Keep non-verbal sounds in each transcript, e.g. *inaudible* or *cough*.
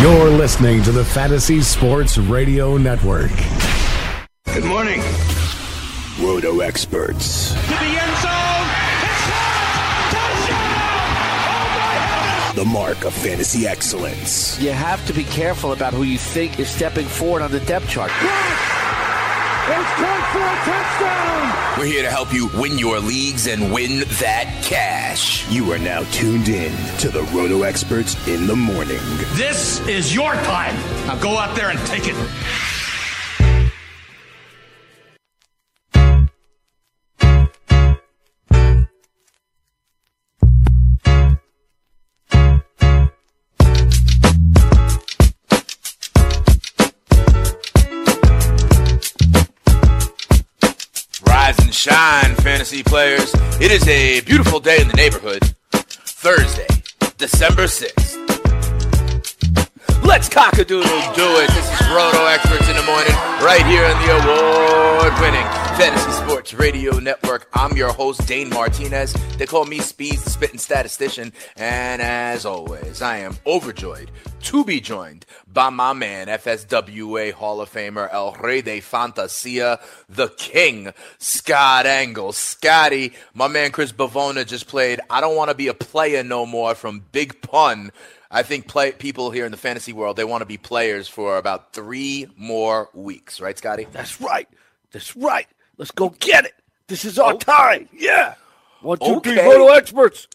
You're listening to the Fantasy Sports Radio Network. Good morning, Roto experts. To the end zone. Touchdown! The mark of fantasy excellence. You have to be careful about who you think is stepping forward on the depth chart. It's caught for a touchdown! We're here to help you win your leagues and win that cash. You are now tuned in to the Roto experts in the morning. This is your time. Now go out there and take it. Fantasy players. It is a beautiful day in the neighborhood. Thursday, December 6th. Let's cockadoodle do it. This is Roto Experts in the morning, right here on the award winning Fantasy Sports Radio Network. I'm your host, Dane Martinez. They call me Speeds, the spitting statistician. And as always, I am overjoyed to be joined by my man, FSWA Hall of Famer, El Rey de Fantasia, the King, Scott Engel. Scotty, my man Chris Bavona just played I Don't Want to Be a Player No More from Big Pun. I think play, people here in the fantasy world, they want to be players for about three more weeks, right, Scotty? That's right. That's right. Let's go get it. This is our oh. time. Yeah. One, two, three, Okay. Roto experts.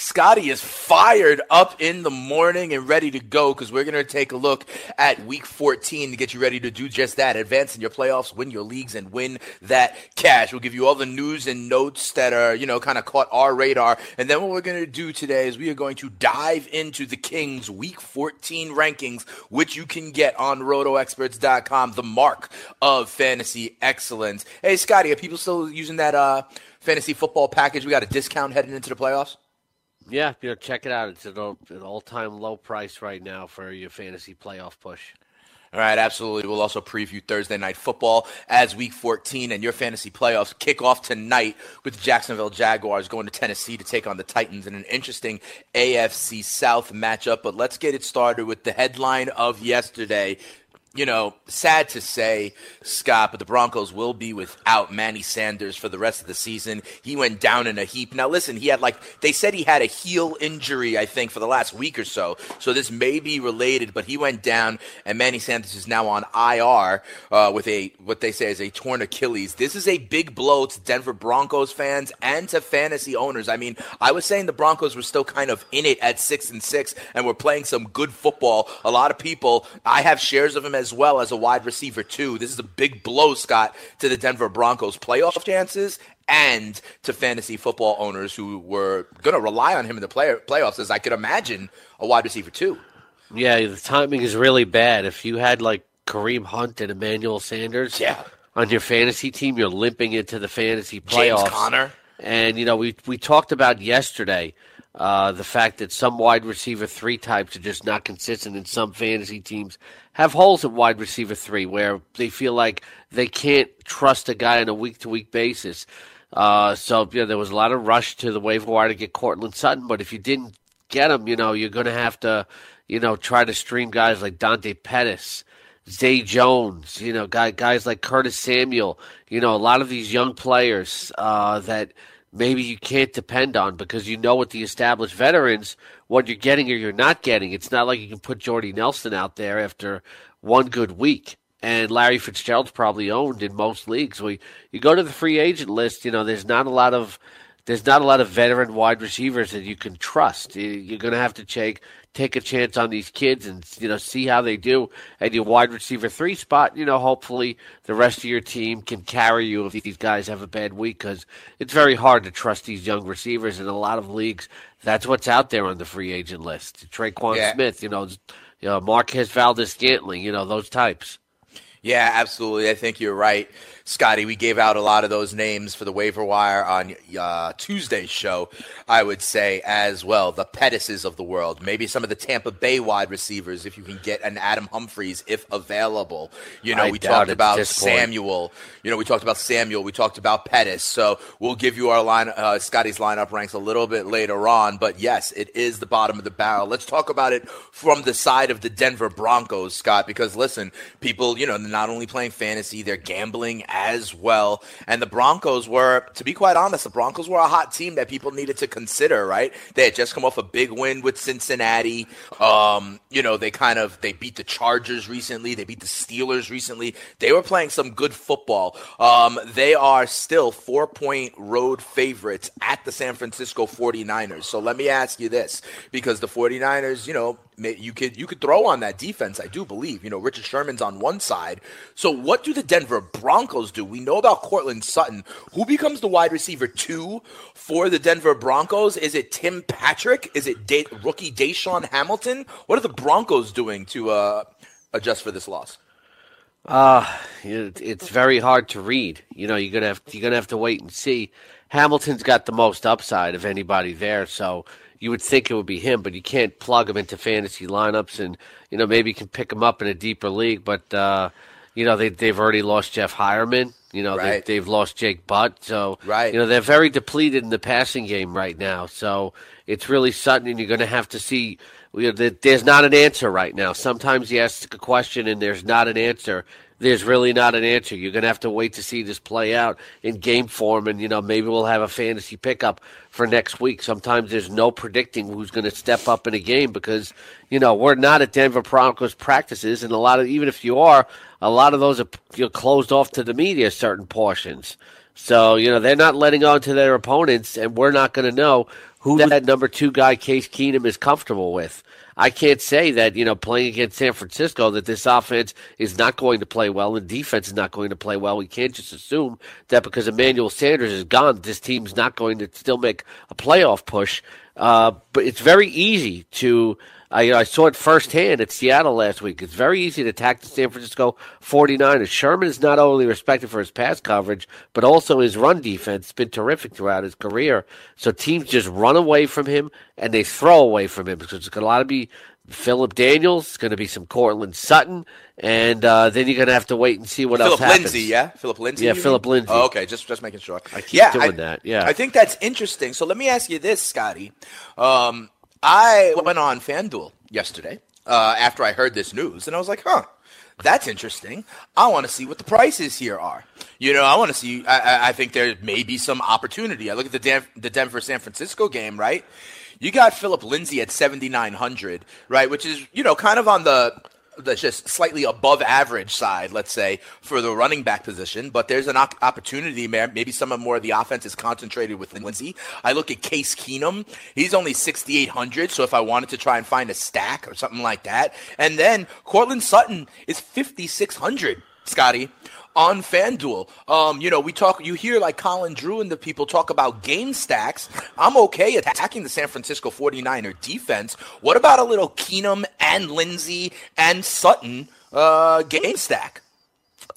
Scotty is fired up in the morning and ready to go because we're going to take a look at week 14 to get you ready to do just that. Advance in your playoffs, win your leagues, and win that cash. We'll give you all the news and notes that are, you know, kind of caught our radar. And then what we're going to do today is we are going to dive into the Kings week 14 rankings, which you can get on rotoexperts.com, the mark of fantasy excellence. Hey, Scotty, are people still using that uh, fantasy football package? We got a discount heading into the playoffs? Yeah, you know, check it out. It's all- an all-time low price right now for your fantasy playoff push. All right, absolutely. We'll also preview Thursday night football as week 14 and your fantasy playoffs kick off tonight with Jacksonville Jaguars going to Tennessee to take on the Titans in an interesting AFC South matchup. But let's get it started with the headline of yesterday. You know, sad to say, Scott, but the Broncos will be without Manny Sanders for the rest of the season. He went down in a heap. Now, listen, he had like, they said he had a heel injury, I think, for the last week or so. So this may be related, but he went down, and Manny Sanders is now on IR uh, with a, what they say is a torn Achilles. This is a big blow to Denver Broncos fans and to fantasy owners. I mean, I was saying the Broncos were still kind of in it at six and six and were playing some good football. A lot of people, I have shares of him as well as a wide receiver too. This is a big blow, Scott, to the Denver Broncos playoff chances and to fantasy football owners who were going to rely on him in the play- playoffs, as I could imagine a wide receiver too. Yeah, the timing is really bad. If you had like Kareem Hunt and Emmanuel Sanders Yeah. on your fantasy team, you're limping into the fantasy playoffs. James. Conner. And you know, we we talked about yesterday uh, the fact that some wide receiver three types are just not consistent, and some fantasy teams have holes at wide receiver three where they feel like they can't trust a guy on a week to week basis. Uh, so you know, there was a lot of rush to the waiver wire to get Courtland Sutton, but if you didn't get him, you know, you're going to have to, you know, try to stream guys like Dante Pettis. Zay Jones, you know, guy, guys like Curtis Samuel, you know, a lot of these young players uh, that maybe you can't depend on because you know with the established veterans what you're getting or you're not getting. It's not like you can put Jordy Nelson out there after one good week. And Larry Fitzgerald's probably owned in most leagues. We you go to the free agent list, you know, there's not a lot of there's not a lot of veteran wide receivers that you can trust. You- You're going to have to take take a chance on these kids and you know see how they do. And your wide receiver three spot, you know, hopefully the rest of your team can carry you if these guys have a bad week because it's very hard to trust these young receivers in a lot of leagues. That's what's out there on the free agent list. Tre'Quan Yeah. Smith, you know, you know, Marquez Valdes-Scantling, you know, those types. Yeah, absolutely. I think you're right, Scotty. We gave out a lot of those names for the waiver wire on uh, Tuesday's show, I would say, as well. The Pettises of the world. Maybe some of the Tampa Bay wide receivers, if you can get an Adam Humphries, if available. You know, I we talked about. Samuel. You know, we talked about Samuel. We talked about Pettis. So we'll give you our line, uh, Scotty's lineup ranks a little bit later on. But yes, it is the bottom of the barrel. Let's talk about it from the side of the Denver Broncos, Scott, because listen, people, you know, they're not only playing fantasy, they're gambling as well. And the Broncos were, to be quite honest, the Broncos were a hot team that people needed to consider, right? They had just come off a big win with Cincinnati. Um, you know, they kind of they beat the Chargers recently, they beat the Steelers recently. They were playing some good football. Um, they are still four point road favorites at the San Francisco 49ers. So let me ask you this because the 49ers, you know, you could you could throw on that defense, I do believe. You know, Richard Sherman's on one side. So what do the Denver Broncos do? We know about Courtland Sutton. Who becomes the wide receiver two for the Denver Broncos? Is it Tim Patrick? Is it da- rookie DaeSean Hamilton? What are the Broncos doing to uh, adjust for this loss? Uh, it, it's very hard to read. You know, you're gonna have you're gonna have to wait and see. Hamilton's got the most upside of anybody there, so you would think it would be him, but you can't plug him into fantasy lineups, and you know maybe you can pick him up in a deeper league. But uh, you know they they've already lost Jeff Heuerman. You know Right. they, they've lost Jake Butt, so Right. you know they're very depleted in the passing game right now. So it's really Sutton, and you're going to have to see. You know, there's not an answer right now. Sometimes you ask a question and there's not an answer. There's really not an answer. You're going to have to wait to see this play out in game form, and you know maybe we'll have a fantasy pickup for next week. Sometimes there's no predicting who's going to step up in a game because you know we're not at Denver Broncos practices, and a lot of even if you are, a lot of those are you know, closed off to the media certain portions. So, you know, they're not letting on to their opponents, and we're not going to know who that number two guy, Case Keenum, is comfortable with. I can't say that, you know, playing against San Francisco, that this offense is not going to play well and defense is not going to play well. We can't just assume that because Emmanuel Sanders is gone, this team's not going to still make a playoff push. Uh, but it's very easy to. I, I saw it firsthand at Seattle last week. It's very easy to attack the San Francisco 49ers. Sherman is not only respected for his pass coverage, but also his run defense. has been terrific throughout his career. So teams just run away from him and they throw away from him because it's going to a lot to be Philip Daniels. It's going to be some Courtland Sutton, and uh, then you're going to have to wait and see what Philip else happens. Lindsay, yeah, Philip Lindsay. Yeah, Philip mean? Lindsay. Oh, okay, just just making sure. I keep yeah, doing I, that, yeah. I think that's interesting. So let me ask you this, Scotty. Um, I went on FanDuel yesterday uh, after I heard this news, and I was like, huh. That's interesting. I want to see what the prices here are. You know, I want to see. I, I, think there may be some opportunity. I look at the Dan- the Denver San Francisco game, right? You got Philip Lindsay at seventy nine hundred, right? Which is you know kind of on the that's just slightly above average side, let's say, for the running back position. But there's an op- opportunity, man. Maybe some of more of the offense is concentrated with Lindsay. I look at Case Keenum; he's only 6,800. So if I wanted to try and find a stack or something like that, and then Courtland Sutton is 5,600. Scotty. On FanDuel, um, you know, we talk. You hear like Colin Drew and the people talk about game stacks. I'm okay attacking the San Francisco 49er defense. What about a little Keenum and Lindsay and Sutton uh, game stack?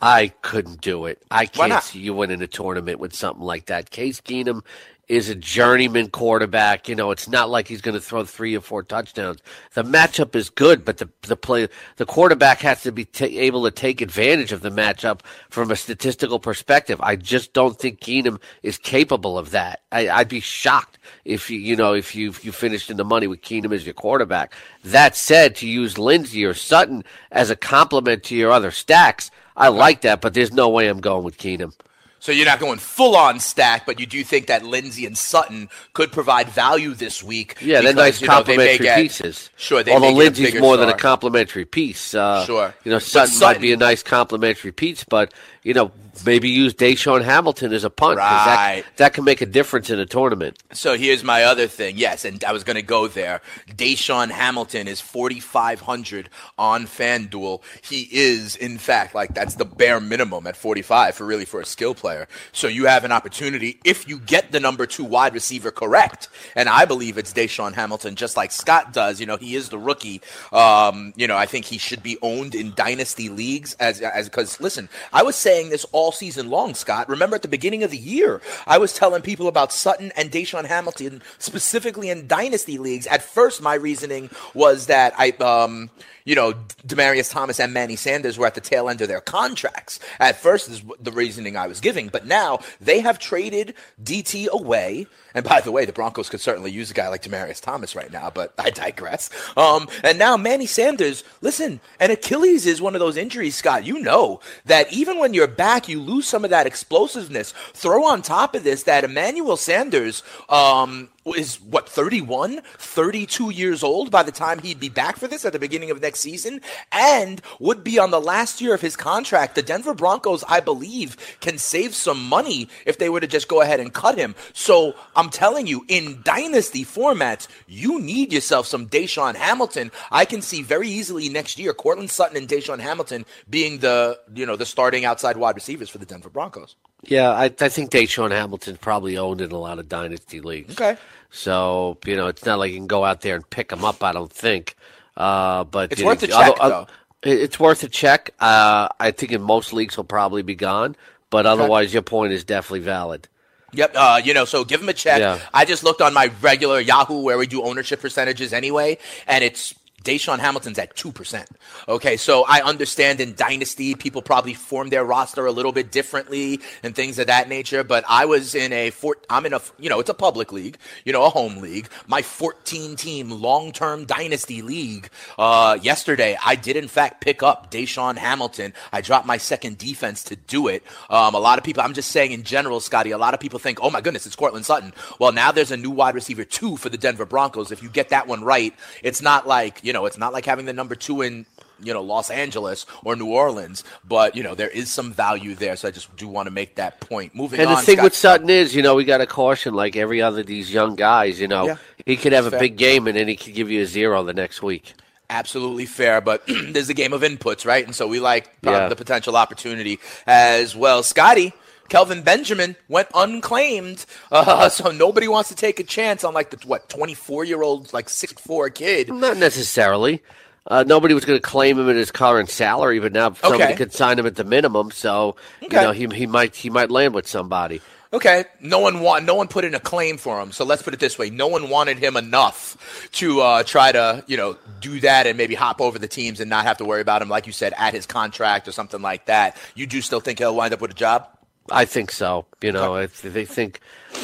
I couldn't do it. I can't see you winning a tournament with something like that. Case Keenum is a journeyman quarterback. You know, it's not like he's going to throw three or four touchdowns. The matchup is good, but the the play the quarterback has to be ta able to take advantage of the matchup from a statistical perspective. I just don't think Keenum is capable of that. I, I'd be shocked if you you know if you if you finished in the money with Keenum as your quarterback. That said, to use Lindsay or Sutton as a complement to your other stacks. I like that, but there's no way I'm going with Keenum. So you're not going full on stack, but you do think that Lindsay and Sutton could provide value this week. Yeah, they're nice you know, they complementary get- pieces. Sure, they although may get a Lindsay's more than a star. complementary piece. Uh, Sure. you know Sutton, Sutton- might be a nice complementary piece, but you know maybe use DaeSean Hamilton as a punt Right. that that can make a difference in a tournament. So here's my other thing. Yes, and I was going to go there. DaeSean Hamilton is 4,500 on FanDuel. He is, in fact, like that's the bare minimum at 45 for really for a skill player. So you have an opportunity if you get the number two wide receiver correct, and I believe it's DaeSean Hamilton, just like Scott does. You know, he is the rookie. Um, you know, I think he should be owned in dynasty leagues as as because listen, I was saying this all season long, Scott. Remember at the beginning of the year, I was telling people about Sutton and DaeSean Hamilton specifically in dynasty leagues. At first, my reasoning was that I um you know, Demaryius Thomas and Manny Sanders were at the tail end of their contracts. At first, is the reasoning I was giving, but now they have traded DT away. And by the way, the Broncos could certainly use a guy like Demaryius Thomas right now, but I digress. Um, and now Manny Sanders, listen, and Achilles is one of those injuries, Scott. You know that even when you're back, you lose some of that explosiveness. Throw on top of this that Emmanuel Sanders um, is what 31 32 years old by the time he'd be back for this at the beginning of next season and would be on the last year of his contract. The denver broncos i believe can save some money if they were to just go ahead and cut him. So i'm telling you in dynasty formats you need yourself some DaeSean hamilton. I can see very easily next year Courtland sutton and DaeSean hamilton being the you know the starting outside wide receivers for the denver broncos Yeah, I, I think DaeSean Hamilton probably owned in a lot of dynasty leagues. Okay. So you know, it's not like you can go out there and pick him up. I don't think. Uh, but It's worth a check, though. it- It's worth a check. Uh, I think in most leagues he'll probably be gone. But otherwise, your point is definitely valid. Yep. Uh, you know, so give him a check. Yeah. I just looked on my regular Yahoo where we do ownership percentages anyway, and it's DaeSean Hamilton's at 2%. Okay, so I understand in Dynasty, people probably form their roster a little bit differently and things of that nature, but I was in a, four, I'm in a, you know, it's a public league, you know, a home league. My 14 team long term Dynasty league, uh, yesterday, I did in fact pick up DaeSean Hamilton. I dropped my second defense to do it. Um, a lot of people, I'm just saying in general, Scotty, a lot of people think, oh my goodness, it's Courtland Sutton. Well, now there's a new wide receiver two for the Denver Broncos. If you get that one right, it's not like, you know, it's not like having the number two in, you know, Los Angeles or New Orleans, but, you know, there is some value there. So I just do want to make that point. Moving And on. the thing Scott- with Sutton is, you know, we got to caution like every other of these young guys. You know, Yeah. he could have a Fair. big game and then he could give you a zero the next week. Absolutely fair, but *clears throat* there's a game of inputs, right? And so we like uh, Yeah. the potential opportunity as well. Scotty, Kelvin Benjamin went unclaimed, *laughs* uh, so nobody wants to take a chance on like the what 24 year old like six four kid. Not necessarily. Uh, nobody was going to claim him at his current salary, but now somebody Okay. could sign him at the minimum. So Okay. you know he he might he might land with somebody. Okay, no one want, no one put in a claim for him. So let's put it this way: no one wanted him enough to uh, try to, you know, do that and maybe hop over the teams and not have to worry about him, like you said, at his contract or something like that. You do still think he'll wind up with a job? I think so. You know, if they think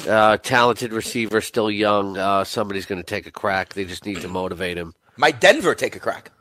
uh, talented receiver, still young, uh, somebody's going to take a crack. They just need to motivate him. Might Denver take a crack?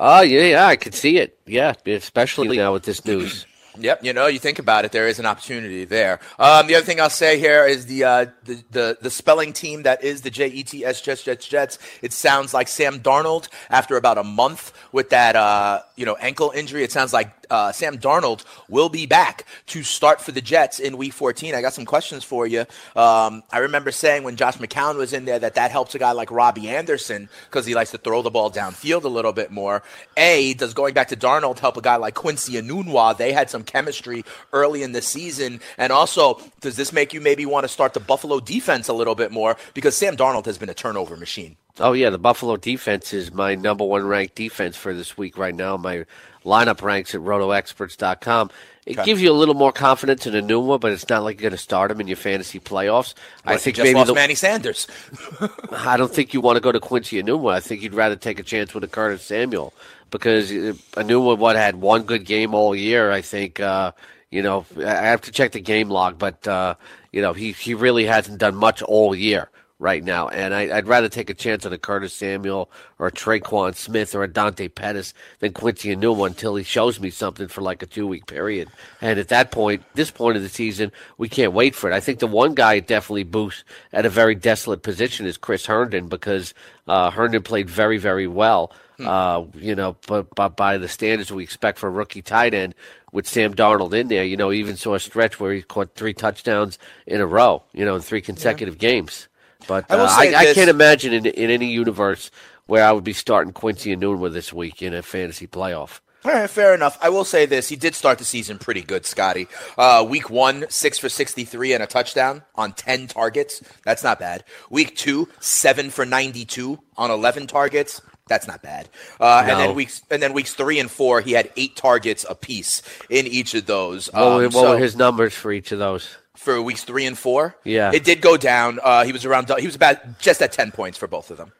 Oh yeah, yeah, I could see it. Yeah, especially now with this news. *clears throat* Yep, you know, you think about it, there is an opportunity there. Um, the other thing I'll say here is the, uh, the the the spelling team that is the J E T S Jets Jets Jets. It sounds like Sam Darnold after about a month with that uh, you know ankle injury. It sounds like uh, Sam Darnold will be back to start for the Jets in Week 14. I got some questions for you. Um, I remember saying when Josh McCown was in there that that helps a guy like Robbie Anderson because he likes to throw the ball downfield a little bit more. A does going back to Darnold help a guy like Quincy Enunwa? They had some chemistry early in the season, and also does this make you maybe want to start the Buffalo defense a little bit more because Sam Darnold has been a turnover machine. Oh yeah, the Buffalo defense is my number one ranked defense for this week right now. My lineup ranks at rotoexperts.com. It Okay. gives you a little more confidence in a new one, but it's not like you're going to start him in your fantasy playoffs. I think just maybe the, Manny Sanders. *laughs* I don't think you want to go to Quincy Enunwa. I think you'd rather take a chance with a Curtis Samuel because uh, Enunwa what had one good game all year. I think uh, you know I have to check the game log, but uh, you know he he really hasn't done much all year. Right now, and I, would rather take a chance on a Curtis Samuel or a Tre'Quan Smith or a Dante Pettis than Quincy Enunwa until he shows me something for like a two week period. And at that point, this point of the season, we can't wait for it. I think the one guy definitely boosts at a very desolate position is Chris Herndon because uh, Herndon played very very well. Hmm. Uh, you know, but, but by the standards we expect for a rookie tight end, with Sam Darnold in there. You know, even saw a stretch where he caught three touchdowns in a row. You know, in three consecutive yeah. games. But uh, I, I, I, can't imagine in, in any universe where I would be starting Quincy Enunwa this week in a fantasy playoff. All right, fair enough. I will say this: he did start the season pretty good, Scotty. Uh, week one, six for sixty-three and a touchdown on ten targets. That's not bad. Week two, seven for ninety-two on eleven targets. That's not bad. Uh, no. And then weeks and then weeks three and four, he had eight targets apiece in each of those. What, um, what so, were his numbers for each of those? For weeks three and four, yeah, it did go down. Uh, he was around. He was about just at ten points for both of them,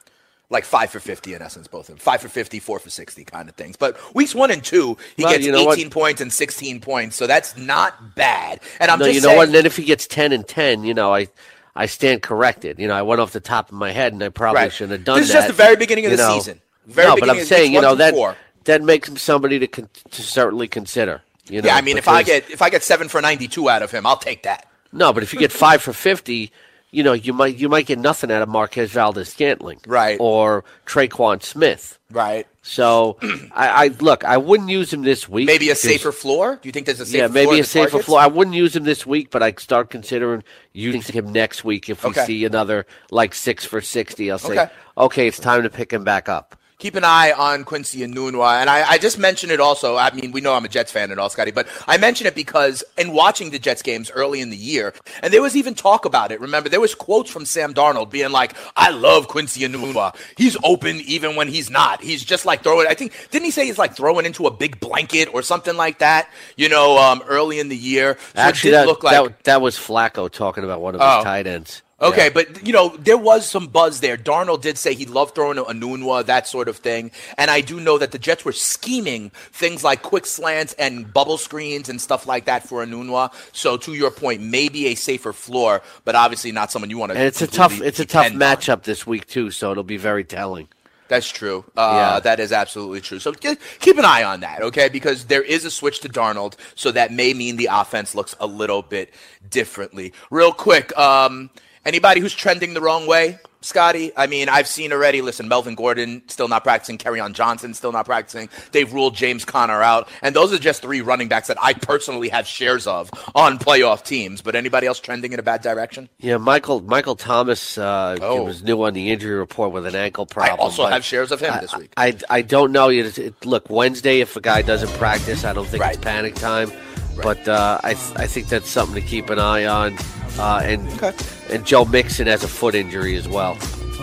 like five for fifty in essence, both of them. Five for 50, four for sixty, kind of things. But weeks one and two, he well, gets you know eighteen what? points and sixteen points, so that's not bad. And I'm no, just you know saying, what? And then if he gets ten and ten, you know, I I stand corrected. You know, I went off the top of my head, and I probably right. shouldn't have done that. This is just the very beginning of the know. season. Very no, but I'm saying, you know, that four. that makes him somebody to con- to certainly consider. You know, yeah, I mean, if I get if I get seven for ninety two out of him, I'll take that. No, but if you get five for fifty, you know, you might you might get nothing out of Marquez Valdes-Scantling, right, or Tre'Quan Smith, right. So, I, I, look. I wouldn't use him this week. Maybe a safer floor. Do you think there's a safer? Yeah, maybe a safer targets? floor. I wouldn't use him this week, but I start considering using him next week if we okay. see another like six for sixty. I'll say, okay. okay, it's time to pick him back up keep an eye on Quincy Enunwa. And I, I, just mentioned it also. I mean, we know I'm a Jets fan and all, Scotty, but I mention it because in watching the Jets games early in the year, and there was even talk about it. Remember, there was quotes from Sam Darnold being like, I love Quincy Enunwa. He's open even when he's not. He's just like throwing, I think, didn't he say he's like throwing into a big blanket or something like that, you know, um, early in the year? So Actually, that, like, that, that, was Flacco talking about one of his oh. tight ends. Okay, yeah. but you know there was some buzz there. Darnold did say he loved throwing a Enunwa, that sort of thing, and I do know that the Jets were scheming things like quick slants and bubble screens and stuff like that for a Enunwa. So to your point, maybe a safer floor, but obviously not someone you want to. And it's a tough, it's a tough matchup on. this week too, so it'll be very telling. That's true. Uh, yeah. That is absolutely true. So keep an eye on that, okay? Because there is a switch to Darnold, so that may mean the offense looks a little bit differently. Real quick, um, Anybody who's trending the wrong way, Scotty? I mean, I've seen already. Listen, Melvin Gordon still not practicing. Kerryon Johnson still not practicing. They've ruled James Conner out, and those are just three running backs that I personally have shares of on playoff teams. But anybody else trending in a bad direction? Yeah, Michael Michael Thomas uh, oh. was new on the injury report with an ankle problem. I also have shares of him I, this week. I, I, don't know. It, look, Wednesday if a guy doesn't practice, I don't think right. it's panic time. Right. But uh, I th- I think that's something to keep an eye on. Uh, and okay. and Joe Mixon has a foot injury as well.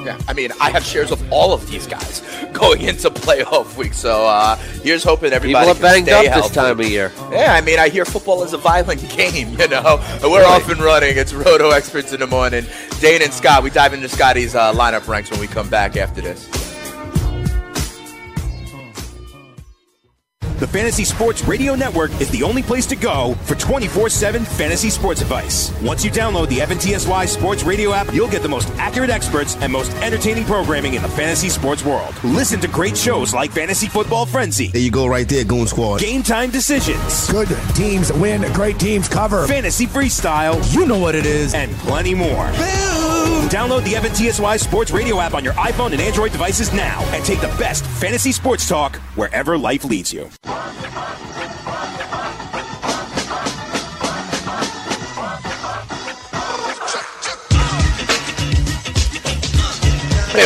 Yeah, I mean, I have shares of all of these guys *laughs* going into playoff week. So uh, here's hoping everybody People are banged up healthy. this time of year. Yeah, I mean, I hear football is a violent *laughs* game. You know, we're really? off and running. It's Roto Experts in the morning. Dane and Scott. We dive into Scotty's uh, lineup ranks when we come back after this. The Fantasy Sports Radio Network is the only place to go for 24 7 fantasy sports advice. Once you download the FNTSY Sports Radio app, you'll get the most accurate experts and most entertaining programming in the fantasy sports world. Listen to great shows like Fantasy Football Frenzy. There you go, right there, Goon Squad. Game Time Decisions. Good teams win, great teams cover. Fantasy Freestyle. You know what it is. And plenty more. Boom! Download the FNTSY Sports Radio app on your iPhone and Android devices now and take the best fantasy sports talk wherever life leads you. Hey,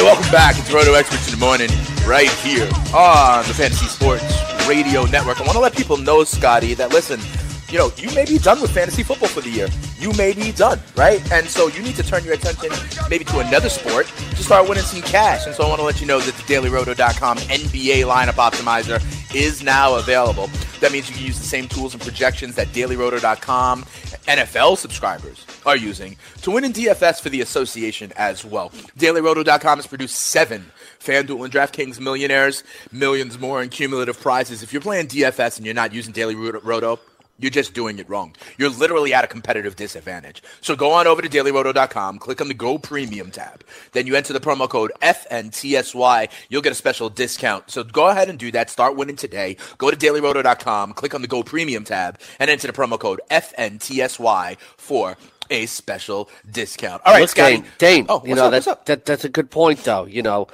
welcome back. It's Roto Experts in the Morning, right here on the Fantasy Sports Radio Network. I want to let people know, Scotty, that listen, you know, you may be done with fantasy football for the year. You may be done, right? And so you need to turn your attention maybe to another sport to start winning some cash. And so I want to let you know that the dailyroto.com NBA lineup optimizer is now available. That means you can use the same tools and projections that dailyroto.com NFL subscribers are using to win in DFS for the association as well. DailyRoto.com has produced seven FanDuel and DraftKings millionaires, millions more in cumulative prizes. If you're playing DFS and you're not using Daily Roto, You're just doing it wrong. You're literally at a competitive disadvantage. So go on over to dailyroto.com, click on the Go Premium tab. Then you enter the promo code FNTSY. You'll get a special discount. So go ahead and do that. Start winning today. Go to dailyroto.com, click on the Go Premium tab, and enter the promo code FNTSY for a special discount. All right, Look, Scotty. Dane, Dane, Oh, you know up, that, up? that that's a good point, though. You know,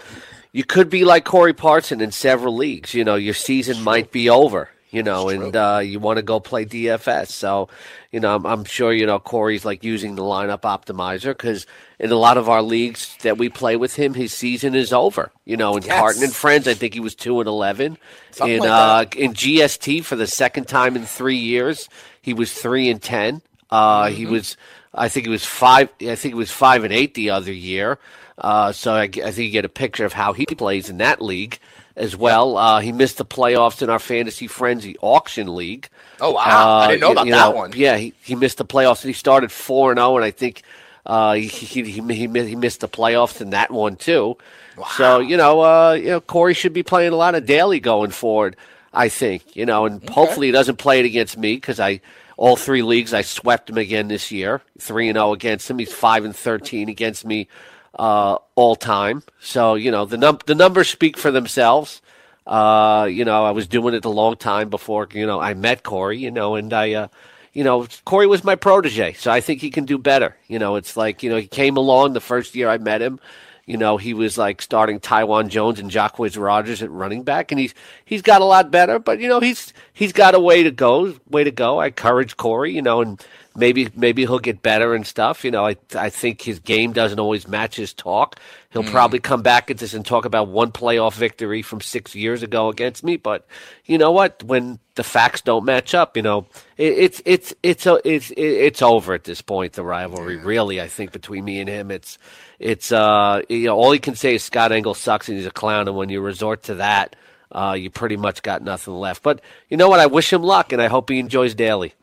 you could be like Corey Parson in several leagues. You know, your season might be over. You know, and uh, you want to go play DFS. So, you know, I'm, I'm sure you know Corey's like using the lineup optimizer because in a lot of our leagues that we play with him, his season is over. You know, in Yes. Carton and Friends, I think he was two and eleven. Something in like uh, in GST for the second time in three years, he was three and ten. Uh, He Mm-hmm. was, I think, it was five. I think it was five and eight the other year. Uh, so I think you get a picture of how he plays in that league as well. Uh, he missed the playoffs in our fantasy frenzy auction league. Oh, wow. I didn't know about you that one. Yeah, he, he missed the playoffs. He started four and zero, and I think uh, he, he, he, he missed the playoffs in that one too. Wow. So you know, uh, you know, Corey should be playing a lot of daily going forward. I think you know, and hopefully he doesn't play it against me because I all three leagues I swept him again this year, three and zero against him. He's five and thirteen against me uh, all time. So you know, the num- the numbers speak for themselves. Uh, you know, I was doing it a long time before you know I met Corey. You know, and I. Uh, you know, Corey was my protege, so I think he can do better. You know, it's like, you know, he came along the first year I met him. You know, he was like starting Taiwan Jones and Jacquizz Rodgers at running back, and he's he's got a lot better. But you know, he's he's got a way to go, way to go. I encourage Corey, you know, and maybe maybe he'll get better and stuff. You know, I I think his game doesn't always match his talk. He'll probably come back at this and talk about one playoff victory from six years ago against me. But you know what? When the facts don't match up, you know, it, it's it's it's a, it's it's over at this point. The rivalry, really, I think between me and him, it's it's uh you know all he can say is Scott Engel sucks and he's a clown, and when you resort to that, uh, you pretty much got nothing left. But you know what? I wish him luck, and I hope he enjoys daily.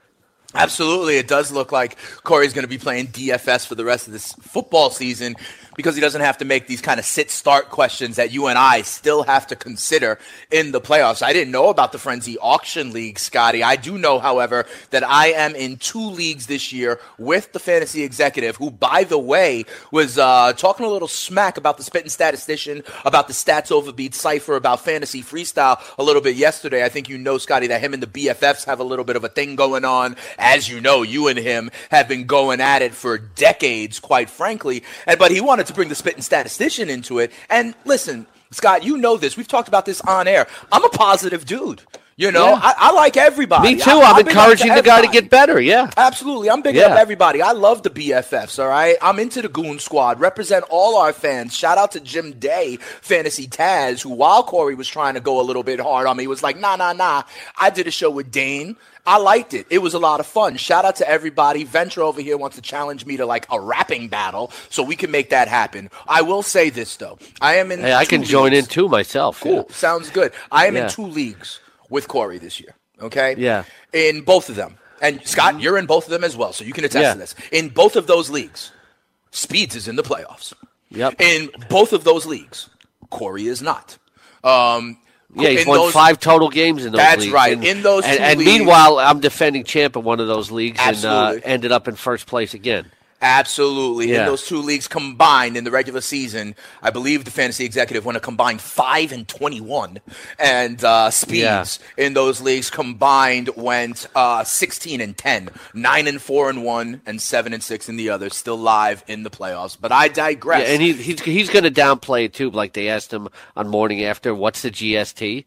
Absolutely. It does look like Corey's going to be playing DFS for the rest of this football season because he doesn't have to make these kind of sit start questions that you and I still have to consider in the playoffs. I didn't know about the Frenzy Auction League, Scotty. I do know, however, that I am in two leagues this year with the fantasy executive, who, by the way, was uh, talking a little smack about the spitting statistician, about the stats overbeat cipher, about fantasy freestyle a little bit yesterday. I think you know, Scotty, that him and the BFFs have a little bit of a thing going on. As you know, you and him have been going at it for decades, quite frankly. And but he wanted to bring the spitting statistician into it. And listen, Scott, you know this. We've talked about this on air. I'm a positive dude. You know, Yeah. I, I like everybody. Me too. I- up encouraging the guy to get better. Yeah. Absolutely. I'm big Yeah. up everybody. I love the BFFs, all right? I'm into the Goon Squad. Represent all our fans. Shout out to Jim Day, Fantasy Taz, who while Corey was trying to go a little bit hard on me, was like, nah, nah, nah. I did a show with Dane. I liked it. It was a lot of fun. Shout out to everybody. Venture over here wants to challenge me to like a rapping battle so we can make that happen. I will say this though. I am in Hey, I can join in too myself. Cool. Sounds good. I am Yeah. in two leagues with Corey this year. Okay. Yeah. In both of them, and Scott, you're in both of them as well, so you can attest Yeah. to this. In both of those leagues, Speeds is in the playoffs. Yep. In both of those leagues, Corey is not. Um, Yeah, he's won those- five total games in those That's leagues. right. And, In those and, and leagues- meanwhile, I'm defending champ in one of those leagues and uh, ended up in first place again. Absolutely. In those two leagues combined in the regular season, I believe the fantasy executive went a combined 5 and 21. And uh, Speeds in those leagues combined went uh, 16 and 10, 9 and 4 and 1, and 7 and 6 in the other, still live in the playoffs. But I digress. Yeah, and he, he's he's going to downplay it too. Like they asked him on morning after, "What's the GST?"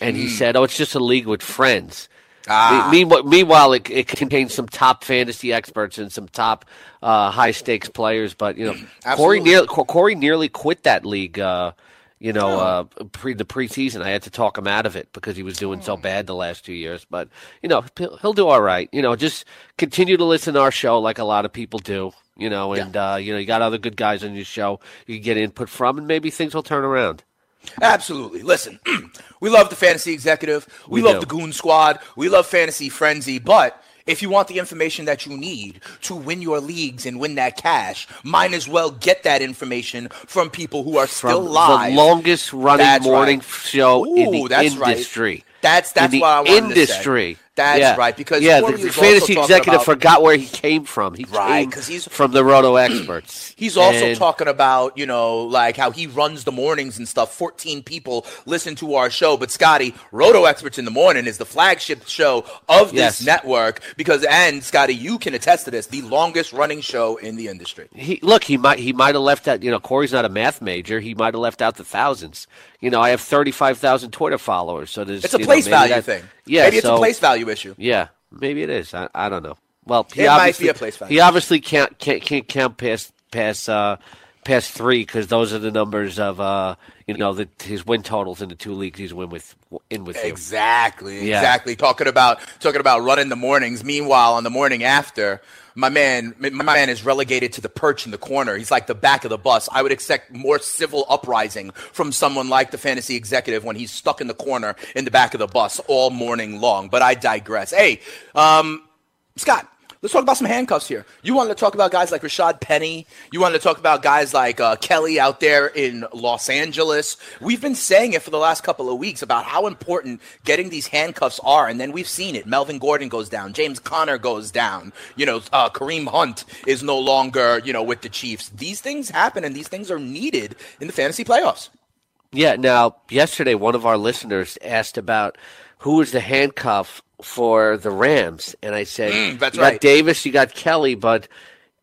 And he said, "Oh, it's just a league with friends." Hmm. Ah. Me- Meanwhile, meanwhile it, it contains some top fantasy experts and some top uh, high stakes players. But you know, Corey, Absolutely. near, Co- Corey nearly quit that league. Uh, you know, uh, pre the preseason, I had to talk him out of it because he was doing so bad the last two years. But you know, he'll, he'll do all right. You know, just continue to listen to our show like a lot of people do. You know, and uh, you know, you got other good guys on your show you can get input from, and maybe things will turn around. Absolutely. Listen, *clears throat* we love the fantasy executive. We, We love do. the Goon Squad. We love Fantasy Frenzy. But if you want the information that you need to win your leagues and win that cash, might as well get that information from people who are still From live. the longest running That's morning right. show in the that's right. industry. That's that's in the what I wanted industry. to say. That's yeah. right, because yeah, the, the was also fantasy executive about- forgot where he came from. He Right, came 'cause he's- from the Roto experts. *clears throat* He's also And- talking about, you know, like how he runs the mornings and stuff. 14 people listen to our show. But Scotty, Roto Experts in the Morning is the flagship show of Yes. this network because, and Scotty, you can attest to this, the longest running show in the industry. he look he might he might have left out you know Corey's not a math major he might have left out the thousands you know I have thirty five thousand Twitter followers so there's It's a you know, place value that- thing. yeah Maybe it's so- a place value issue. yeah maybe it is I, I don't know well he It might obviously be a place value. he obviously can't can't, can't count past past uh past three because those are the numbers of uh you know the, his win totals in the two leagues he's win with in with you. Exactly, Yeah. exactly. Talking about talking about running the mornings. Meanwhile, on the morning after, my man, my man is relegated to the perch in the corner. He's like the back of the bus. I would expect more civil uprising from someone like the fantasy executive when he's stuck in the corner in the back of the bus all morning long. But I digress. Hey, um, Scott. Let's talk about some handcuffs here. You wanted to talk about guys like Rashaad Penny. You wanted to talk about guys like uh, Kelly out there in Los Angeles. We've been saying it for the last couple of weeks about how important getting these handcuffs are, and then we've seen it. Melvin Gordon goes down. James Conner goes down. You know, uh, Kareem Hunt is no longer you know with the Chiefs. These things happen, and these things are needed in the fantasy playoffs. Yeah. Now, yesterday, one of our listeners asked about who was the handcuff for the Rams, and I said, Mm, that's "You right. got Davis, you got Kelly, but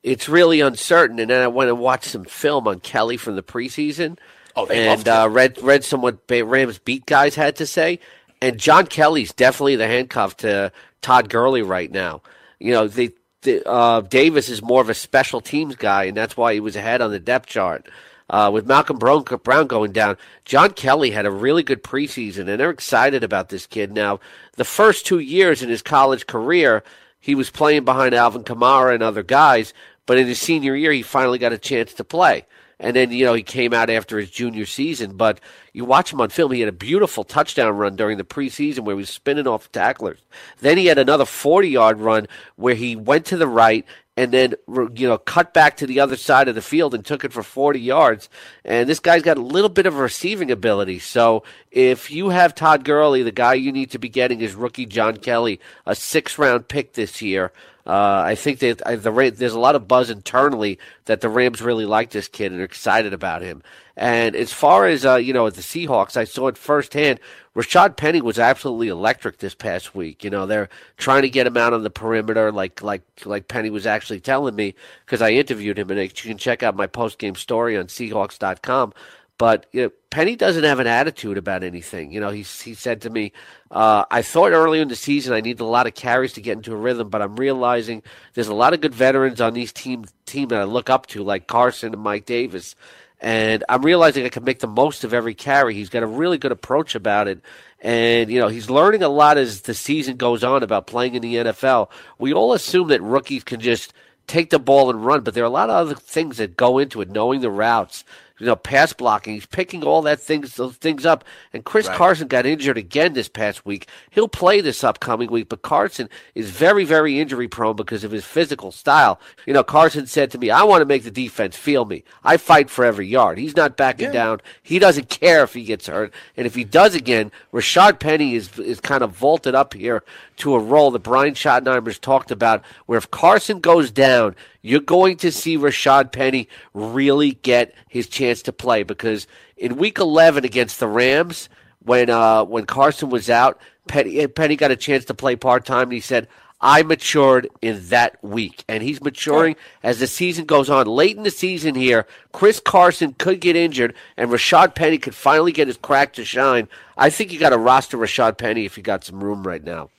it's really uncertain." And then I went and watched some film on Kelly from the preseason, Oh, they and uh, read read some what Rams beat guys had to say. And John Kelly's definitely the handcuff to Todd Gurley right now. You know, the, the uh, Davis is more of a special teams guy, and that's why he was ahead on the depth chart. Uh, with Malcolm Brown, Brown going down, John Kelly had a really good preseason, and they're excited about this kid. Now, the first two years in his college career, he was playing behind Alvin Kamara and other guys, but in his senior year, he finally got a chance to play. And then, you know, he came out after his junior season. But you watch him on film, he had a beautiful touchdown run during the preseason where he was spinning off tacklers. Then he had another 40 yard run where he went to the right and then, you know, cut back to the other side of the field and took it for 40 yards. And this guy's got a little bit of receiving ability. So if you have Todd Gurley, the guy you need to be getting is rookie John Kelly, a six round pick this year. Uh, I think that uh, the Ra- there's a lot of buzz internally that the Rams really like this kid and are excited about him. And as far as uh, you know, the Seahawks, I saw it firsthand. Rashaad Penny was absolutely electric this past week. You know, they're trying to get him out on the perimeter, like like like Penny was actually telling me because I interviewed him, and you can check out my post game story on Seahawks.com. But you know, Penny doesn't have an attitude about anything. You know, he he said to me, uh, "I thought earlier in the season I needed a lot of carries to get into a rhythm, but I'm realizing there's a lot of good veterans on these team team that I look up to, like Carson and Mike Davis." And I'm realizing I can make the most of every carry. He's got a really good approach about it. And, you know, he's learning a lot as the season goes on about playing in the NFL. We all assume that rookies can just take the ball and run, but there are a lot of other things that go into it, knowing the routes, you know, pass blocking. He's picking all that things those things up. And Chris Right. Carson got injured again this past week. He'll play this upcoming week, but Carson is very, very injury prone because of his physical style. You know, Carson said to me, I want to make the defense feel me. I fight for every yard. He's not backing down. He doesn't care if he gets hurt. And if he does again, Rashaad Penny is is kind of vaulted up here to a role that Brian Schottenheimer's talked about, where if Carson goes down, you're going to see Rashaad Penny really get his chance to play because in Week 11 against the Rams, when uh, when Carson was out, Penny, Penny got a chance to play part time, and he said, "I matured in that week," and he's maturing as the season goes on. Late in the season here, Chris Carson could get injured, and Rashaad Penny could finally get his crack to shine. I think you got to roster Rashad Penny if you got some room right now.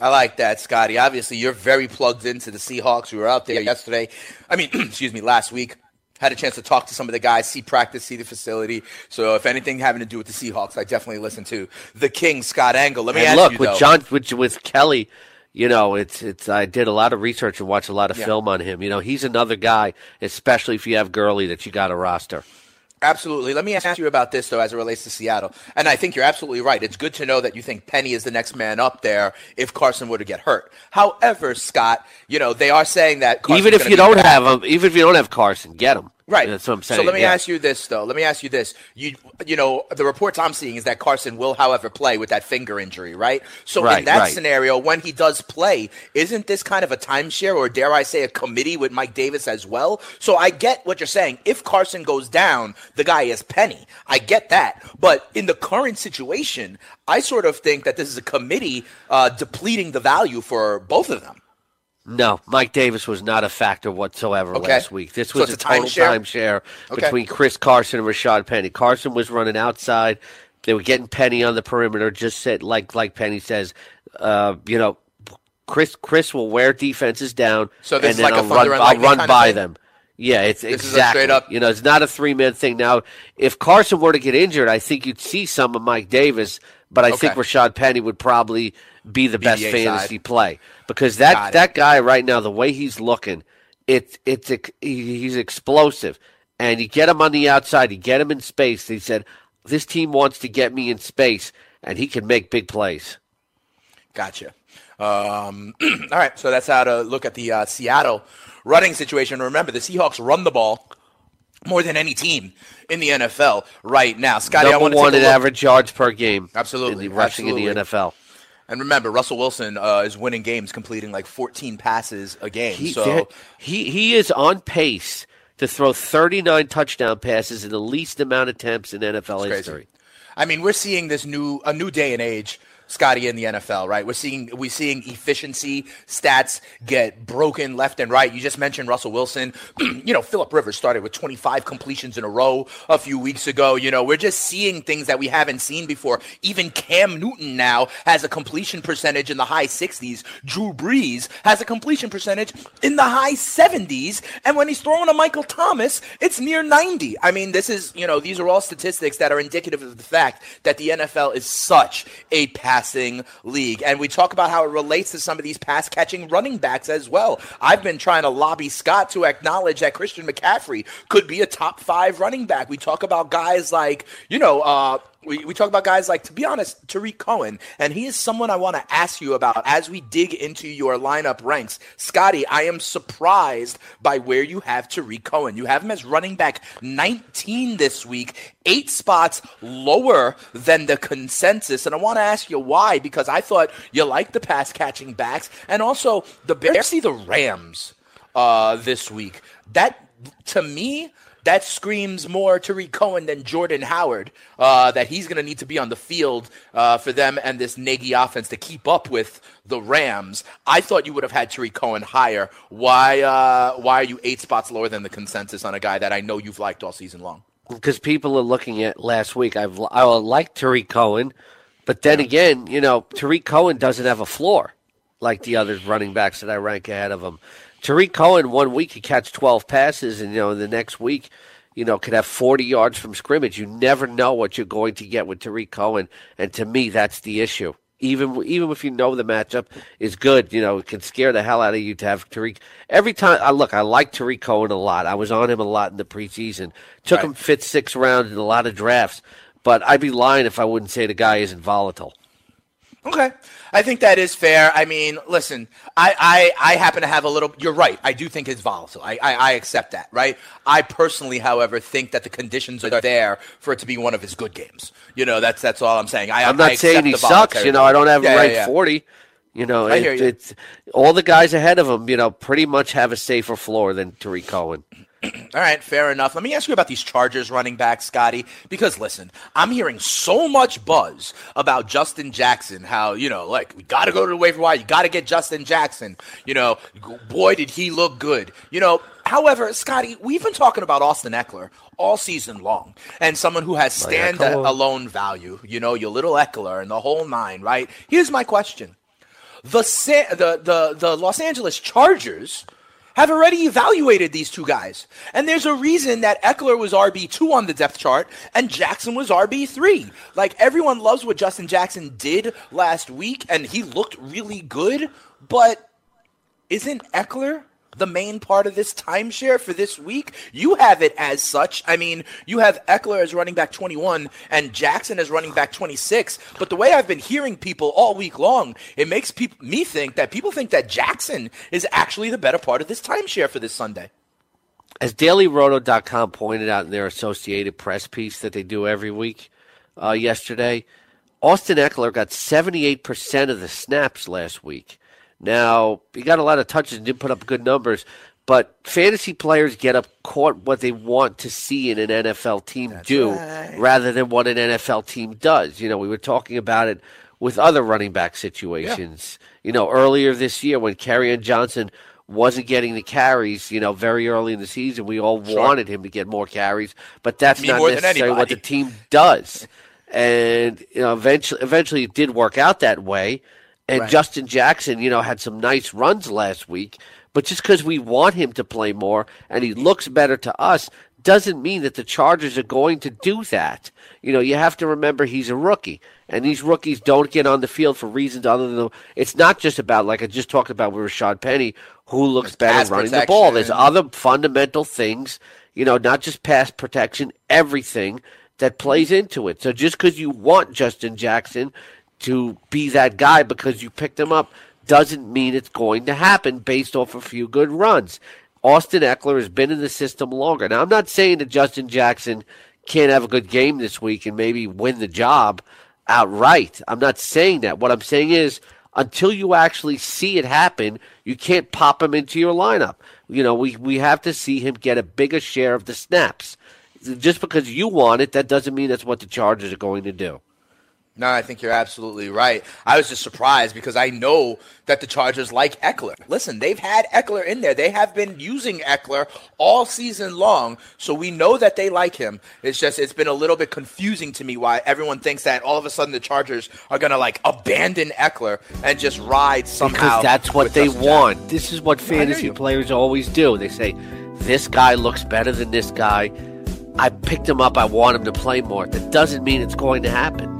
I like that, Scotty. Obviously, you're very plugged into the Seahawks. We were out there yesterday. I mean, *clears throat* excuse me, last week. Had a chance to talk to some of the guys, see practice, see the facility. So, if anything having to do with the Seahawks, I definitely listen to the King, Scott Engel. Let me and ask look you with though. John with, with Kelly, you know, it's it's. I did a lot of research and watched a lot of Yeah. film on him. You know, he's another guy, especially if you have Gurley that you got to roster. Absolutely. Let me ask you about this, though, as it relates to Seattle. And I think you're absolutely right. It's good to know that you think Penny is the next man up there if Carson were to get hurt. However, Scott, you know, they are saying that Carson's even if you don't back. have him, even if you don't have Carson, get him. Right. That's what I'm saying. So let me yeah. ask you this, though. Let me ask you this. You, you know, the reports I'm seeing is that Carson will, however, play with that finger injury, right? So Right, in that right. scenario, when he does play, isn't this kind of a timeshare, or dare I say, a committee with Mike Davis as well? So I get what you're saying. If Carson goes down, the guy is Penny. I get that. But in the current situation, I sort of think that this is a committee uh, depleting the value for both of them. No, Mike Davis was not a factor whatsoever Okay. last week. This was it's a total timeshare? timeshare Okay. between Chris Carson and Rashaad Penny. Carson was running outside. They were getting Penny on the perimeter. Just said like like Penny says, uh, you know, Chris Chris will wear defenses down. So this and is then like I'll run, I'll run by them. Yeah, it's This exactly. straight up- You know, it's not a three man thing. Now, if Carson were to get injured, I think you'd see some of Mike Davis, but I think Rashaad Penny would probably be the Be best fantasy side. play because that that guy right now, the way he's looking, it's it's he's explosive, and you get him on the outside, you get him in space. He said, "This team wants to get me in space," and he can make big plays. Gotcha. Um, *clears throat* all right, so that's how to look at the uh, Seattle running situation. Remember, the Seahawks run the ball more than any team in the NFL right now. Scotty, I Number want to one in average yards per game. Absolutely, in the rushing in the NFL. And remember, Russell Wilson uh, is winning games, completing like 14 passes a game. He, so he he is on pace to throw 39 touchdown passes in the least amount of attempts in NFL history. I mean, we're seeing this new a new day and age, Scotty, in the NFL, right? We're seeing we're seeing efficiency stats get broken left and right. You just mentioned Russell Wilson. *clears throat* you know, Philip Rivers started with 25 completions in a row a few weeks ago. You know, we're just seeing things that we haven't seen before. Even Cam Newton now has a completion percentage in the high 60s. Drew Brees has a completion percentage in the high 70s, and when he's throwing to Michael Thomas, it's near 90. I mean, this is, you know, these are all statistics that are indicative of the fact that the NFL is such a passing league. And we talk about how it relates to some of these pass catching running backs as well. I've been trying to lobby Scott to acknowledge that Christian McCaffrey could be a top five running back. We talk about guys like, you know, uh, we, we talk about guys like, to be honest, Tarik Cohen, and he is someone I want to ask you about as we dig into your lineup ranks. Scotty, I am surprised by where you have Tarik Cohen. You have him as running back 19 this week, eight spots lower than the consensus. And I want to ask you why, because I thought you liked the pass catching backs, and also the Bears see the Rams uh, this week. That, to me, that screams more Tarik Cohen than Jordan Howard. Uh, that he's going to need to be on the field uh, for them and this Nagy offense to keep up with the Rams. I thought you would have had Tarik Cohen higher. Why? Uh, why are you eight spots lower than the consensus on a guy that I know you've liked all season long? because people are looking at last week. I've I like Tarik Cohen, but then again, you know, Tarik Cohen doesn't have a floor like the other running backs that I rank ahead of him. Tarik Cohen one week he catch twelve passes, and you know the next week, you know, could have forty yards from scrimmage. You never know what you're going to get with Tarik Cohen, and to me, that's the issue. Even even if you know the matchup is good, you know, it can scare the hell out of you to have Tarik. Every time I look, I like Tarik Cohen a lot. I was on him a lot in the preseason. Took him fifth, sixth round in a lot of drafts. But I'd be lying if I wouldn't say the guy isn't volatile. Okay. I think that is fair. I mean, listen, I, I, I happen to have a little. You're right. I do think it's volatile. I, I, I accept that, right? I personally, however, think that the conditions are there for it to be one of his good games. You know, that's that's all I'm saying. I, I'm I not saying he sucks. You know, I don't have Yeah, yeah, ranked yeah. 40. You know, it- you. it's all the guys ahead of him. You know, pretty much have a safer floor than Tarik Cohen. All right, fair enough. Let me ask you about these Chargers running backs, Scotty, because listen, I'm hearing so much buzz about Justin Jackson. How you know, like we got to go to the waiver wire. You got to get Justin Jackson. You know, boy, did he look good. You know, however, Scotty, we've been talking about Austin Ekeler all season long, and someone who has Oh, stand alone value. You know, your little Ekeler and the whole nine. Right? Here's my question: the Sa- the the the Los Angeles Chargers have already evaluated these two guys. And there's a reason that Ekeler was RB2 on the depth chart and Jackson was RB3. Like everyone loves what Justin Jackson did last week and he looked really good, but isn't Ekeler the main part of this timeshare for this week? You have it as such. I mean, you have Ekeler as running back 21 and Jackson as running back 26. But the way I've been hearing people all week long, it makes peop me think that people think that Jackson is actually the better part of this timeshare for this Sunday. as DailyRoto.com pointed out in their Associated Press piece that they do every week uh, yesterday, Austin Ekeler got 78% of the snaps last week. Now, he got a lot of touches and didn't put up good numbers, but fantasy players get up caught what they want to see in an NFL team That's do right. rather than what an NFL team does. You know, we were talking about it with other running back situations. You know, earlier this year when Kerryon Johnson wasn't getting the carries, you know, very early in the season, we all Sure. wanted him to get more carries, but that's Me not necessarily what the team does. And you know, eventually, eventually, it did work out that way. And Right. Justin Jackson, you know, had some nice runs last week. But just because we want him to play more and he looks better to us doesn't mean that the Chargers are going to do that. You know, you have to remember he's a rookie, and these rookies don't get on the field for reasons other than it's not just about like I just talked about with Rashaad Penny, who looks It's better running the ball. There's other fundamental things, you know, not just pass protection, everything that plays into it. So just because you want Justin Jackson to be that guy because you picked him up doesn't mean it's going to happen based off a few good runs. Austin Ekeler has been in the system longer. Now, I'm not saying that Justin Jackson can't have a good game this week and maybe win the job outright. I'm not saying that. What I'm saying is, until you actually see it happen, you can't pop him into your lineup. You know, we, we have to see him get a bigger share of the snaps. Just because you want it, that doesn't mean that's what the Chargers are going to do. No, I think you're absolutely right. I was just surprised because I know that the Chargers like Ekeler. Listen, they've had Ekeler in there. They have been using Ekeler all season long, so we know that they like him. It's just it's been a little bit confusing to me why everyone thinks that all of a sudden the Chargers are going to like abandon Ekeler and just ride somehow. Because that's what they Justin want. This is what fantasy players always do. They say, this guy looks better than this guy. I picked him up. I want him to play more. That doesn't mean it's going to happen.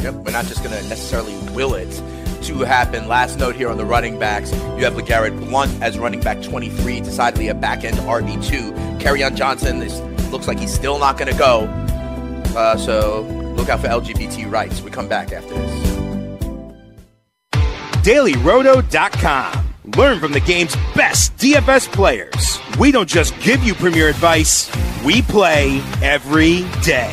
Yep, we're not just going to necessarily will it to happen. Last note here on the running backs, you have LeGarrette Blount as running back 23, decidedly a back end RB2. Kerryon Johnson is, looks like he's still not going to go. Uh, so look out for LGBT rights. We come back after this. DailyRoto.com. Learn from the game's best DFS players. We don't just give you premier advice, we play every day.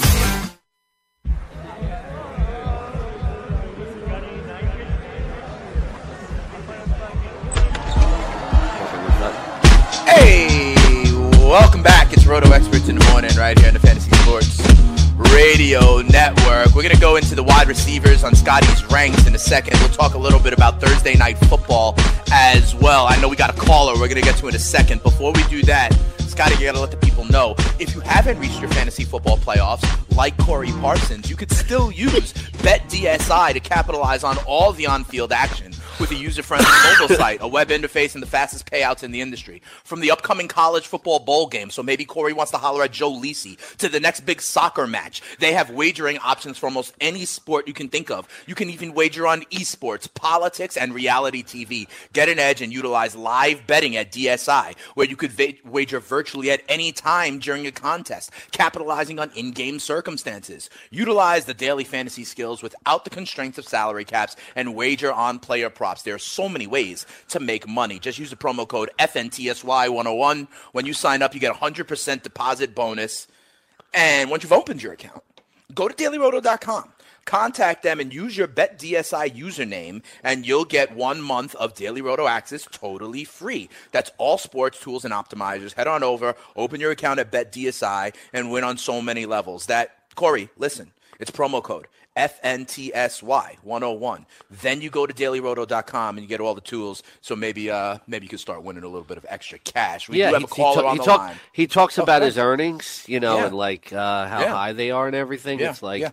welcome back. It's Roto Experts in the morning right here on the Fantasy Sports Radio Network. We're going to go into the wide receivers on Scotty's ranks in a second. We'll talk a little bit about Thursday night football as well. I know we got a caller we're going to get to in a second. Before we do that, Scotty, you got to let the people know if you haven't reached your fantasy football playoffs, like Corey Parsons, you could still use BetDSI to capitalize on all the on field action with a user friendly *laughs* mobile site, a web interface, and the fastest payouts in the industry. From the upcoming college football bowl game, so maybe Corey wants to holler at Joe Lisi, to the next big soccer match, they have wagering options for almost any sport you can think of. You can even wager on esports, politics, and reality TV. Get an edge and utilize live betting at DSI, where you could va- wager virtually at any time during a contest, capitalizing on in game circumstances. Utilize the daily fantasy skills without the constraints of salary caps and wager on player props. There are so many ways to make money. Just use the promo code FNTSY101. When you sign up, you get a 100% deposit bonus. And once you've opened your account, go to dailyroto.com. Contact them and use your BetDSI username, and you'll get one month of Daily Roto access totally free. That's all sports tools and optimizers. Head on over, open your account at BetDSI, and win on so many levels. That Corey, listen, it's promo code FNTSY101. Then you go to dailyroto.com and you get all the tools. So maybe uh maybe you can start winning a little bit of extra cash. We do have he, a caller he, ta- on he the talk- line. he talks about his earnings, you know, Yeah. and like uh, how Yeah. high they are and everything. Yeah, It's like, yeah.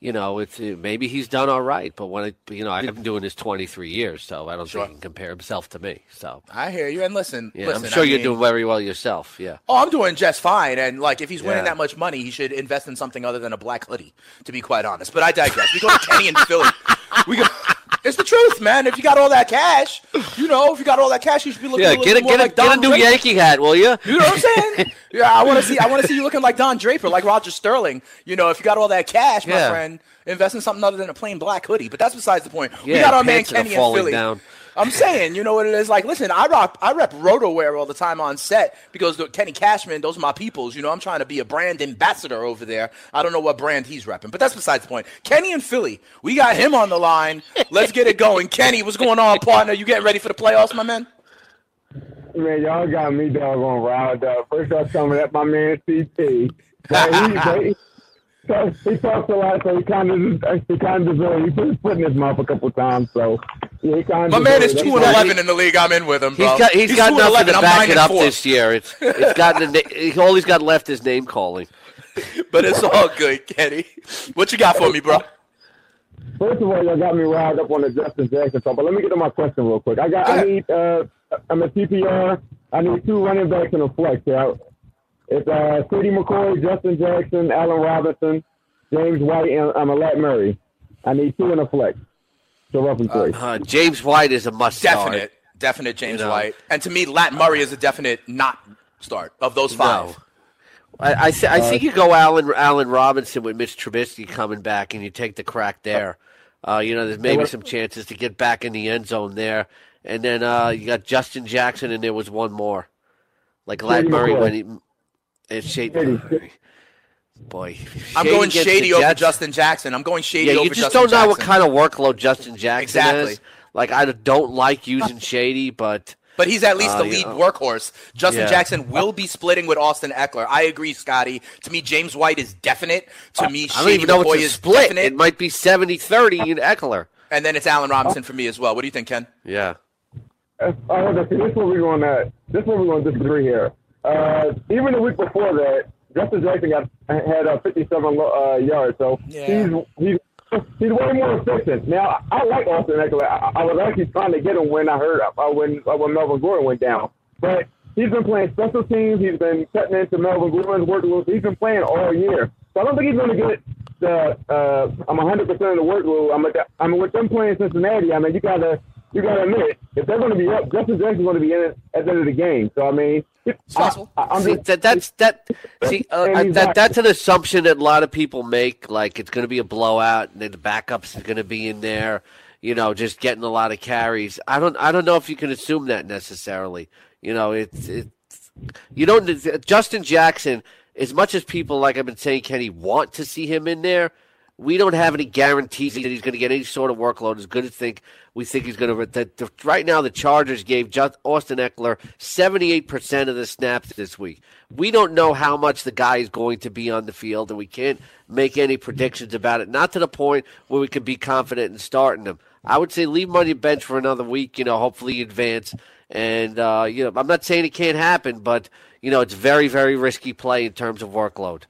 You know, it's maybe he's done all right, but when it, you know, I've been doing this 23 years, so I don't Sure. think he can compare himself to me. So I hear you. And listen, yeah, listen I'm sure I you're mean- doing very well yourself. Yeah. Oh, I'm doing just fine. And like, if he's winning Yeah. that much money, he should invest in something other than a black hoodie. To be quite honest, but I digress. We go to Kenny and Philly. We go. It's the truth, man. If you got all that cash, you know, if you got all that cash, you should be looking Yeah, a little get a more get a like get a new Draper. Yankee hat, will you? You know what I'm saying? *laughs* yeah, I want to see. I want to see you looking like Don Draper, like Roger Sterling. You know, if you got all that cash, my Yeah. friend, invest in something other than a plain black hoodie. But that's besides the point. we got our man pants that are Kenny in Philly. down. I'm saying, you know what it is. Like, listen, I rock, I rep RotoWear all the time on set because Kenny Cashman, those are my peoples. You know, I'm trying to be a brand ambassador over there. I don't know what brand he's repping, but that's besides the point. Kenny and Philly, we got him on the line. Let's get it going. Kenny, what's going on, partner? You getting ready for the playoffs, my man? Man, y'all got me doggone riled up. First off, coming at my man CT. But he, but he, so he talks a lot, so he kind of he kind of deserves. He put his foot in his mouth a couple times, so yeah, he kind My man is two and eleven in the league. I'm in with him, bro. He's got he's got nothing 11, to back it up this year. It's *laughs* it's got na- all he's got left is name calling. but it's all good, Kenny. What you got for me, bro? First of all, y'all got me riled up on the Justin Jackson talk, but let me get to my question real quick. I got, I need, uh, I'm a PPR. I need two running backs in a flex. Yeah. It's uh, Shady McCoy, Justin Jackson, Allen Robinson, James White, and I'm a Lat Murray. I need two in a flex. So rough and three. Uh, James White is a must Definite, definite James You know. White, and to me, Lat Murray is a definite not start of those five. No. I I, th- I think you go Allen Allen Robinson with Mitch Trubisky coming back, and you take the crack there. Uh, you know, there's maybe some chances to get back in the end zone there, and then uh, you got Justin Jackson, and there was one more, like Lat Murray when he. It's Shady. Boy, I'm going shady over Jets. Justin Jackson. I'm going shady Yeah, over you just Justin don't know what Jackson. kind of workload Justin Jackson Exactly. is. Like I don't like using Shady, but But he's at least uh, the lead know. workhorse. Justin Yeah. Jackson will be splitting with Austin Ekeler. I agree, Scotty. To me, James White is definite. To me, I don't Shady even know McCoy it's is split. definite. It might be 70-30 in Ekeler. And then it's Allen Robinson for me as well. What do you think, Ken? Yeah. Uh, oh, okay, this is what we're going to. This is what we're going to disagree here. Uh, even the week before that, Justin Jackson got had uh, 57 uh, yards, so Yeah. he's he's he's way more efficient. Now, I like Austin Ekeler. I, I was actually trying to get him when I heard uh, when uh, when Melvin Gordon went down, but he's been playing special teams. He's been cutting into Melvin Gordon's workload. He's been playing all year, so I don't think he's going to get the. Uh, I'm 100 percent of the workload. I'm I mean, with them playing Cincinnati, I mean, you gotta you gotta admit if they're going to be up, Justin Jackson's going to be in it at the end of the game. So I mean, I, See, that, that's that. See, uh, uh, that, that's an assumption that a lot of people make. Like it's going to be a blowout, and then the backups are going to be in there. You know, just getting a lot of carries. I don't. I don't know if you can assume that necessarily. You know, it's it's you don't. Justin Jackson, as much as people like I've been saying, Kenny want to see him in there. We don't have any guarantees that he's going to get any sort of workload. As good as think we think he's going to. That the, right now, the Chargers gave just Austin Ekeler seventy-eight percent of the snaps this week. We don't know how much the guy is going to be on the field, and we can't make any predictions about it. Not to the point where we can be confident in starting him. I would say leave him on your bench for another week. You know, hopefully advance. And uh, you know, I'm not saying it can't happen, but you know, it's very, very risky play in terms of workload.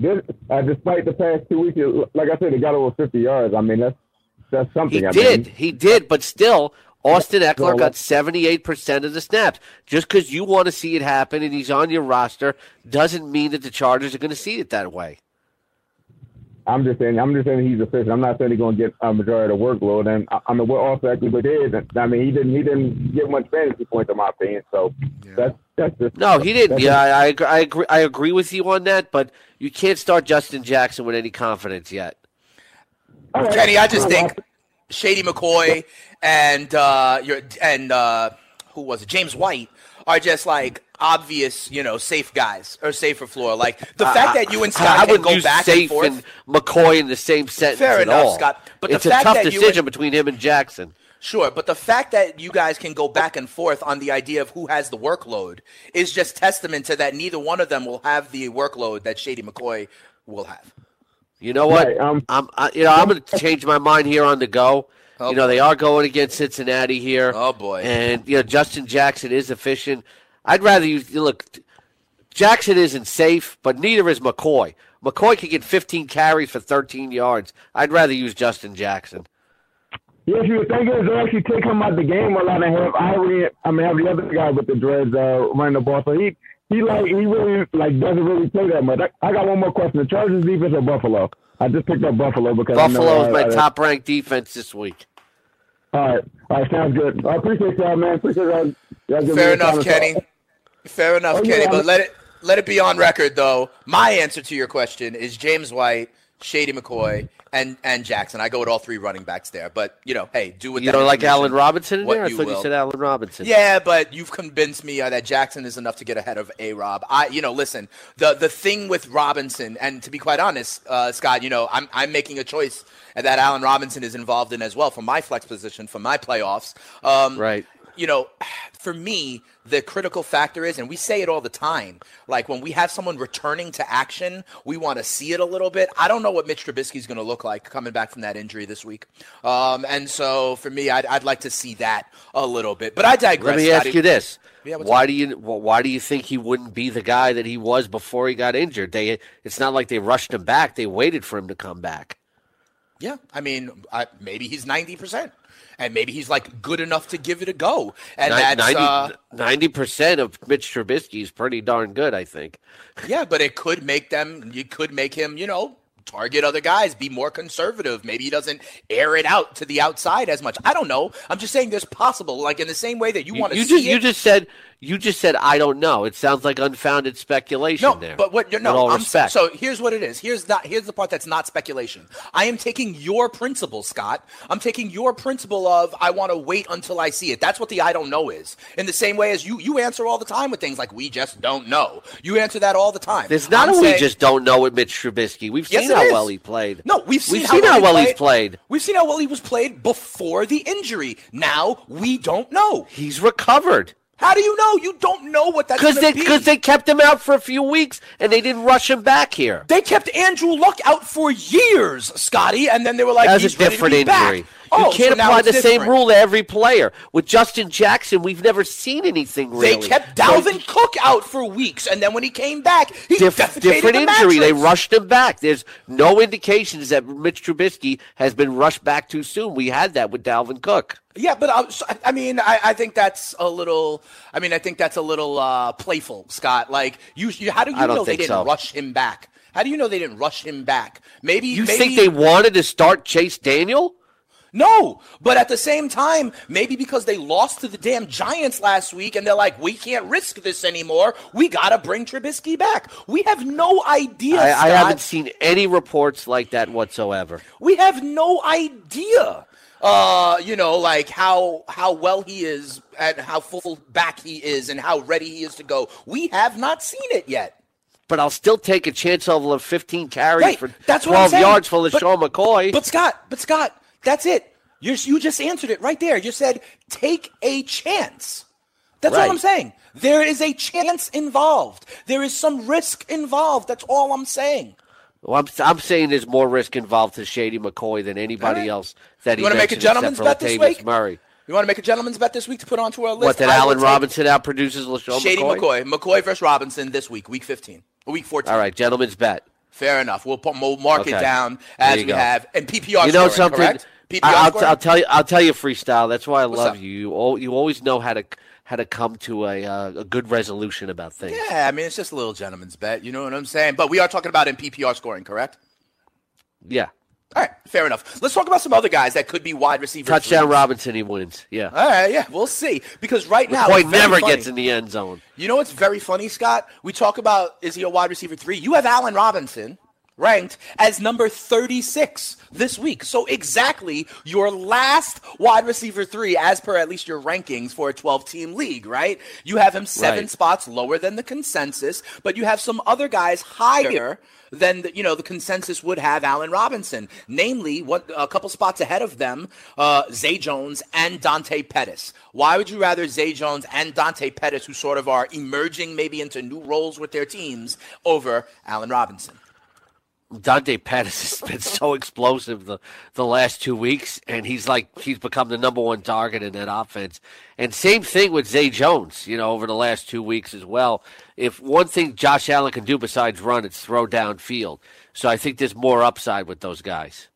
This, uh, despite the past two weeks, like I said, they got over 50 yards. I mean, that's that's something. He I did. Mean. He did, but still, Austin Ekeler got 78% of the snaps. Just because you want to see it happen and he's on your roster doesn't mean that the Chargers are going to see it that way. I'm just saying. I'm just saying he's efficient. I'm not saying he's going to get a majority of the workload. And I, I mean, what also actually did. I mean, he didn't. He didn't get much fantasy points in my opinion. So that's that's just No, he didn't. Yeah, I, I, agree, I agree. I agree with you on that, but you can't start Justin Jackson with any confidence yet. Kenny, I just think Shady McCoy and uh, your and uh, who was it? James White are just like obvious, you know, safe guys or safer floor. Like the fact that you and Scott I can wouldn't go use back safe and and, forth. McCoy in the same sentence Fair at enough, all. Scott. But the it's a fact tough that you decision and- between him and Jackson. Sure, but the fact that you guys can go back and forth on the idea of who has the workload is just testament to that neither one of them will have the workload that Shady McCoy will have. You know what? Right, um, I'm, I, you know, I'm going to change my mind here on the go. you know, they are going against Cincinnati here. Oh, boy. And you know, Justin Jackson is efficient. I'd rather you you look. Jackson isn't safe, but neither is McCoy. McCoy could get 15 carries for 13 yards. I'd rather use Justin Jackson. Yeah, if you think is they actually take him out the game a lot and have Ivory, I mean, have the other guy with the dreads uh, running the ball. So he he like he really like doesn't really play that much. I, I got one more question: the Chargers defense or Buffalo? I just picked up Buffalo because Buffalo is my top ranked defense this week. All right, all right, sounds good. I appreciate y'all, man. Appreciate y'all. y'all giving me Fair enough, to talk. Kenny. Fair enough, Oh, Kenny. yeah, But let it let it be on record, though. My answer to your question is James White, Shady McCoy, and and Jackson. I go with all three running backs there. But you know, hey, do with You don't like information Allen Robinson in what there? I you thought you will. said Allen Robinson. Yeah, but you've convinced me uh, that Jackson is enough to get ahead of A Rob. I, you know, listen, the the thing with Robinson, and to be quite honest, uh, Scott, you know, I'm I'm making a choice that Allen Robinson is involved in as well for my flex position for my playoffs. Um, Right. You know, *sighs* for me, the critical factor is, and we say it all the time, like when we have someone returning to action, we want to see it a little bit. I don't know what Mitch Trubisky is going to look like coming back from that injury this week. Um, and so for me, I'd, I'd like to see that a little bit. But I digress. Let me Scotty. ask you this: Yeah, Why do you why do you think he wouldn't be the guy that he was before he got injured? They it's not like they rushed him back; they waited for him to come back. Yeah, I mean, I, maybe he's ninety percent, and maybe he's like good enough to give it a go, and that's uh, Ninety percent of Mitch Trubisky is pretty darn good, I think. *laughs* yeah. But it could make them. You could make him, you know, target other guys, be more conservative. Maybe he doesn't air it out to the outside as much. I don't know. I'm just saying there's possible. Like in the same way that you, You, want to you see just it. you just said you just said I don't know. It sounds like unfounded speculation No, there. but what? you're- No, I'm, respect. so here's what it is. Here's not. Here's the part that's not speculation. I am taking your principle, Scott. I'm taking your principle of I want to wait until I see it. That's what the I don't know is. In the same way as you, you answer all the time with things like we just don't know. You answer that all the time. There's not I'm a we just don't know with Mitch Trubisky. We've Yes, seen how is. well he played. No, we've seen, We've how, seen well, how well he's played. We've seen how well he was played before the injury. Now we don't know. He's recovered. How do you know? You don't know what that's Because they because they kept him out for a few weeks and they didn't rush him back here. They kept Andrew Luck out for years, Scotty, and then they were like, That was he's a ready to different be back. Oh, you can't so apply the same rule to every player. With Justin Jackson, we've never seen anything really. They kept So- Dalvin Cook out for weeks, and then when he came back, he Diff- different the injury. They rushed him back. There's no indications that Mitch Trubisky has been rushed back too soon. We had that with Dalvin Cook. Yeah, but uh, so- I mean, I, I think that's a little. I mean, I think that's a little uh, playful, Scott. Like, you, you how do you know they didn't so. rush him back? How do you know they didn't rush him back? Maybe You maybe, think they wanted to start Chase Daniel? No, but at the same time, maybe because they lost to the damn Giants last week and they're like, we can't risk this anymore. We got to bring Trubisky back. We have no idea. I, I haven't seen any reports like that whatsoever. We have no idea. Uh, you know, like how how well he is and how full back he is and how ready he is to go. We have not seen it yet. But I'll still take a chance over 15 carries Right, for that's 12 yards for LeSean McCoy. But Scott, but Scott, that's it. You you just answered it right there. You said take a chance. That's all Right. I'm saying. There is a chance involved. There is some risk involved. That's all I'm saying. Well, I'm, I'm saying there's more risk involved to Shady McCoy than anybody All right. else that he You wanna make a gentleman's bet this week? Murray. You want to make a gentleman's bet this week to put onto our list? What, that I Allen Robinson outproduces LeSean Shady McCoy? McCoy. McCoy versus Robinson this week, week 15. Week 14. All right, gentleman's bet. Fair enough. We'll, put, we'll mark it down as we go. have. And PPR you know scoring, something? correct? PPR I'll, scoring? I'll tell you. I'll tell you freestyle. That's why I What's love up? you. You, al- you always know how to how to come to a uh, a good resolution about things. Yeah, I mean, it's just a little gentleman's bet. You know what I'm saying? But we are talking about in PPR scoring, correct? Yeah. All right, fair enough. Let's talk about some other guys that could be wide receivers. Touchdown. Robinson, he wins. Yeah. All right, yeah, we'll see. Because right now, McCoy never funny. gets in the end zone. You know what's very funny, Scott? We talk about is he a wide receiver three? You have Allen Robinson ranked as number 36 this week. So exactly your last wide receiver three, as per at least your rankings for a 12 team league, right? You have him seven Right. spots lower than the consensus, but you have some other guys higher than the, you know the consensus would have Allen Robinson, namely what a couple spots ahead of them, uh, Zay Jones and Dante Pettis. Why would you rather Zay Jones and Dante Pettis, who sort of are emerging maybe into new roles with their teams, over Allen Robinson? Dante Pettis has been so explosive the, the last two weeks, and he's like he's become the number one target in that offense. And same thing with Zay Jones, you know, over the last two weeks as well. If one thing Josh Allen can do besides run, it's throw downfield. So I think there's more upside with those guys.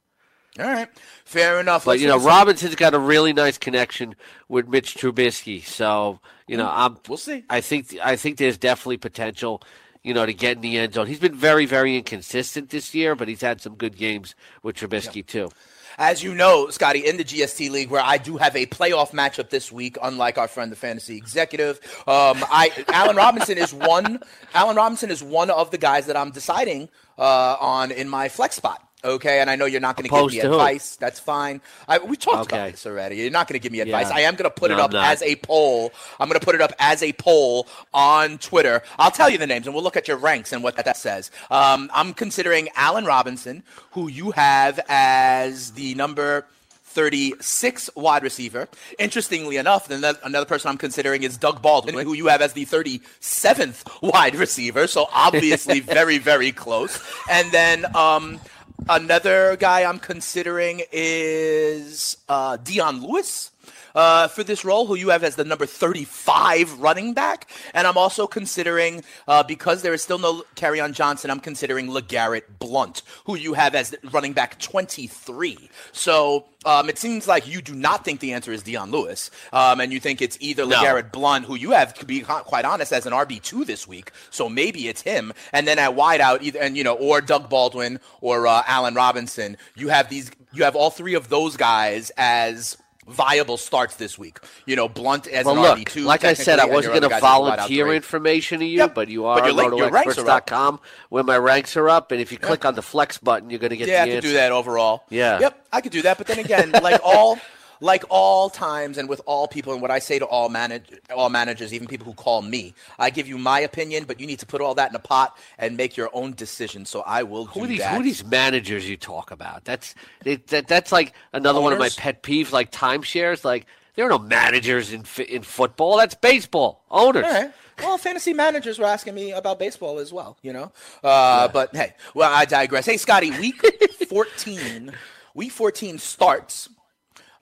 All right, fair enough. But Let's you know, Robinson's got a really nice connection with Mitch Trubisky, so you know, hmm. I'm. We'll see. I think I think there's definitely potential, you know, to get in the end zone. He's been very very inconsistent this year, but he's had some good games with Trubisky too. As you know, Scotty, in the GST league, where I do have a playoff matchup this week, unlike our friend the fantasy executive, um, I *laughs* Allen Robinson is one. Allen Robinson is one of the guys that I'm deciding uh, on in my flex spot. Okay, and I know you're not going to give me to who? advice. That's fine. I, we talked Okay. about this already. You're not going to give me advice. Yeah. I am going to put No, it up as a poll. I'm going to put it up as a poll on Twitter. I'll tell you the names, and we'll look at your ranks and what that says. Um, I'm considering Allen Robinson, who you have as the number 36 wide receiver. Interestingly enough, then another person I'm considering is Doug Baldwin, who you have as the 37th wide receiver. So obviously *laughs* very, very close. And then um, another guy I'm considering is uh, Dion Lewis. Uh, for this role, who you have as the number 35 running back. And I'm also considering, uh, because there is still no Kerryon Johnson, I'm considering LeGarrette Blount, who you have as running back 23. So um, it seems like you do not think the answer is Dion Lewis, um, and you think it's either No. LeGarrette Blount, who you have, to be quite honest, as an RB2 this week. So maybe it's him. And then at wideout, either, and, you know, or Doug Baldwin or uh, Allen Robinson, you have these, you have all three of those guys as viable starts this week. You know, Blount as Well, an look, RB2. like I said, I wasn't going to guys as a wideout volunteer information to you, Yep, but you are link- on ranks are up. rotoexperts.com where my ranks are up, and if you click on the flex button, you're going to get yeah, I the could answer. do that overall. Yeah. Yep, I could do that. But then again, like all, *laughs* like all times, and with all people, and what I say to all manage, all managers, even people who call me, I give you my opinion, but you need to put all that in a pot and make your own decision. So I will Who are these? that. Who are these managers you talk about? That's they, that, that's like another one of my pet peeves, like timeshares. Like there are no managers in in football. That's baseball owners. Right. Well, fantasy managers were asking me about baseball as well, you know. Uh, But hey, well, I digress. Hey, Scotty, week *laughs* 14, week 14 starts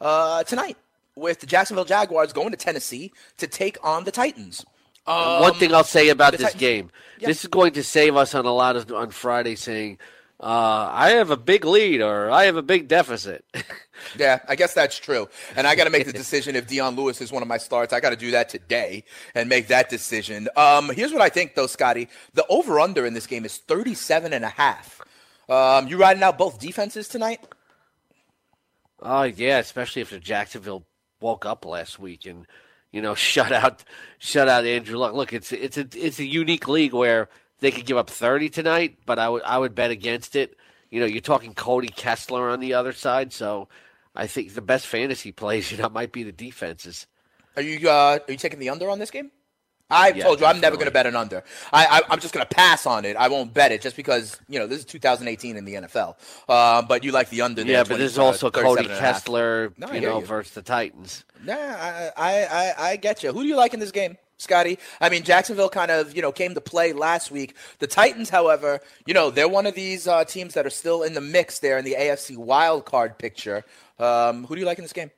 uh, tonight with the Jacksonville Jaguars going to Tennessee to take on the Titans. One thing I'll say about this Titans- game, Yeah. this is going to save us on a lot of on Friday saying, uh, "I have a big lead" or "I have a big deficit." *laughs* Yeah, I guess that's true. And I got to make the *laughs* decision if Dion Lewis is one of my starts. I got to do that today and make that decision. Um, here's what I think, though, Scotty. The over under in this game is 37 and a half. Um, you riding out both defenses tonight? Oh yeah, especially after Jacksonville woke up last week and you know *laughs* shut out shut out Andrew Luck. Look, it's it's a it's a unique league where they could give up thirty tonight, but I would I would bet against it. You know, you're talking Cody Kessler on the other side, so I think the best fantasy plays *laughs* you know might be the defenses. Are you uh, are you taking the under on this game? I've Yeah, told you I'm never going to bet an under. I, I I'm just going to pass on it. I won't bet it just because you know this is 2018 in the NFL. Uh, but you like the under? there, Yeah, but 20 there's uh, also 37 Cody and a half. Kessler, No, you know, you. versus the Titans. Nah, I, I, I, I get you. Who do you like in this game, Scotty? I mean, Jacksonville kind of, you know, came to play last week. The Titans, however, you know, they're one of these uh, teams that are still in the mix there in the AFC wild card picture. Um, who do you like in this game?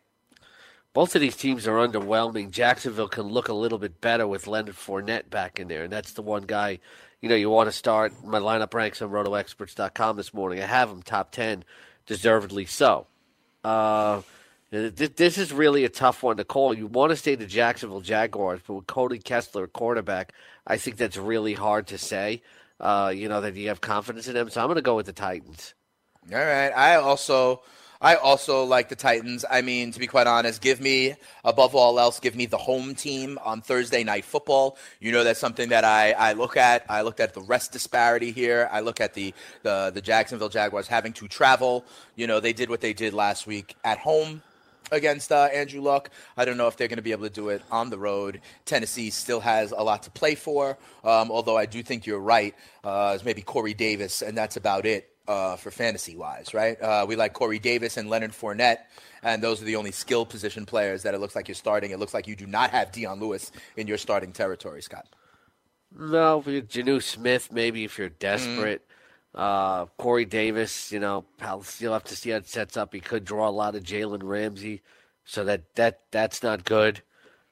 Both of these teams are underwhelming. Jacksonville can look a little bit better with Leonard Fournette back in there, and that's the one guy, you know, you want to start. My lineup ranks on rotoexperts.com this morning. I have him top 10, deservedly so. Uh, this is really a tough one to call. You want to stay the Jacksonville Jaguars, but with Cody Kessler, quarterback, I think that's really hard to say, uh, you know, that you have confidence in them. So I'm going to go with the Titans. All right. I also I also like the Titans. I mean, to be quite honest, give me above all else, give me the home team on Thursday night football. You know that's something that I, I look at. I looked at the rest disparity here. I look at the, the the Jacksonville Jaguars having to travel. You know, they did what they did last week at home against uh, Andrew Luck. I don't know if they're going to be able to do it on the road. Tennessee still has a lot to play for, um, although I do think you're right. Uh, maybe Corey Davis, and that's about it uh, for fantasy wise, right? Uh, we like Corey Davis and Leonard Fournette, and those are the only skill position players that it looks like you're starting. It looks like you do not have Dion Lewis in your starting territory, Scott. No, Jonnu Smith, maybe if you're desperate. Uh, Corey Davis, you know, you'll have to see how it sets up. He could draw a lot of Jalen Ramsey, so that that that's not good.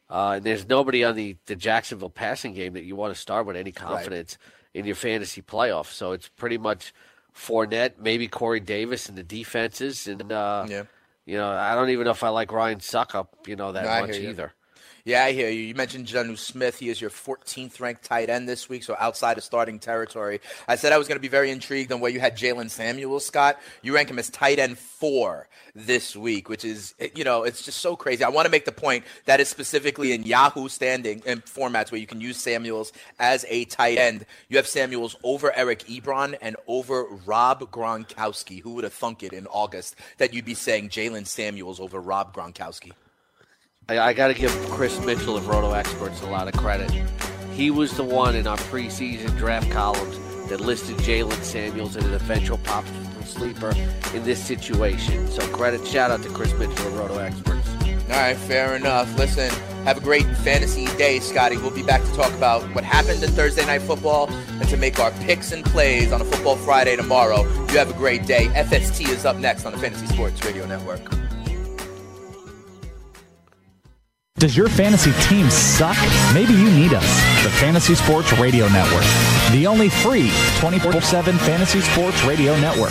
Uh, and there's nobody on the, the Jacksonville passing game that you want to start with any confidence in your fantasy playoff. So it's pretty much Fournette, maybe Corey Davis in the defenses, and uh, Yeah. you know, I don't even know if I like Ryan Succop, you know, that No, much either. Yeah, I hear you. You mentioned Jonnu Smith. He is your 14th ranked tight end this week, so outside of starting territory. I said I was going to be very intrigued on where you had Jaylen Samuels, Scott. You rank him as tight end four this week, which is, you know, it's just so crazy. I want to make the point that is specifically in Yahoo standing and formats where you can use Samuels as a tight end. You have Samuels over Eric Ebron and over Rob Gronkowski. Who would have thunk it in August that you'd be saying Jaylen Samuels over Rob Gronkowski? I, I got to give Chris Mitchell of Roto Experts a lot of credit. He was the one in our preseason draft columns that listed Jaylen Samuels as an eventual pop sleeper in this situation. So credit, shout out to Chris Mitchell of Roto Experts. All right, fair enough. Listen, have a great fantasy day, Scotty. We'll be back to talk about what happened in Thursday Night Football and to make our picks and plays on a Football Friday tomorrow. You have a great day. FST is up next on the Fantasy Sports Radio Network. Does your fantasy team suck? Maybe you need us. The Fantasy Sports Radio Network, the only free 24 7 fantasy sports radio network.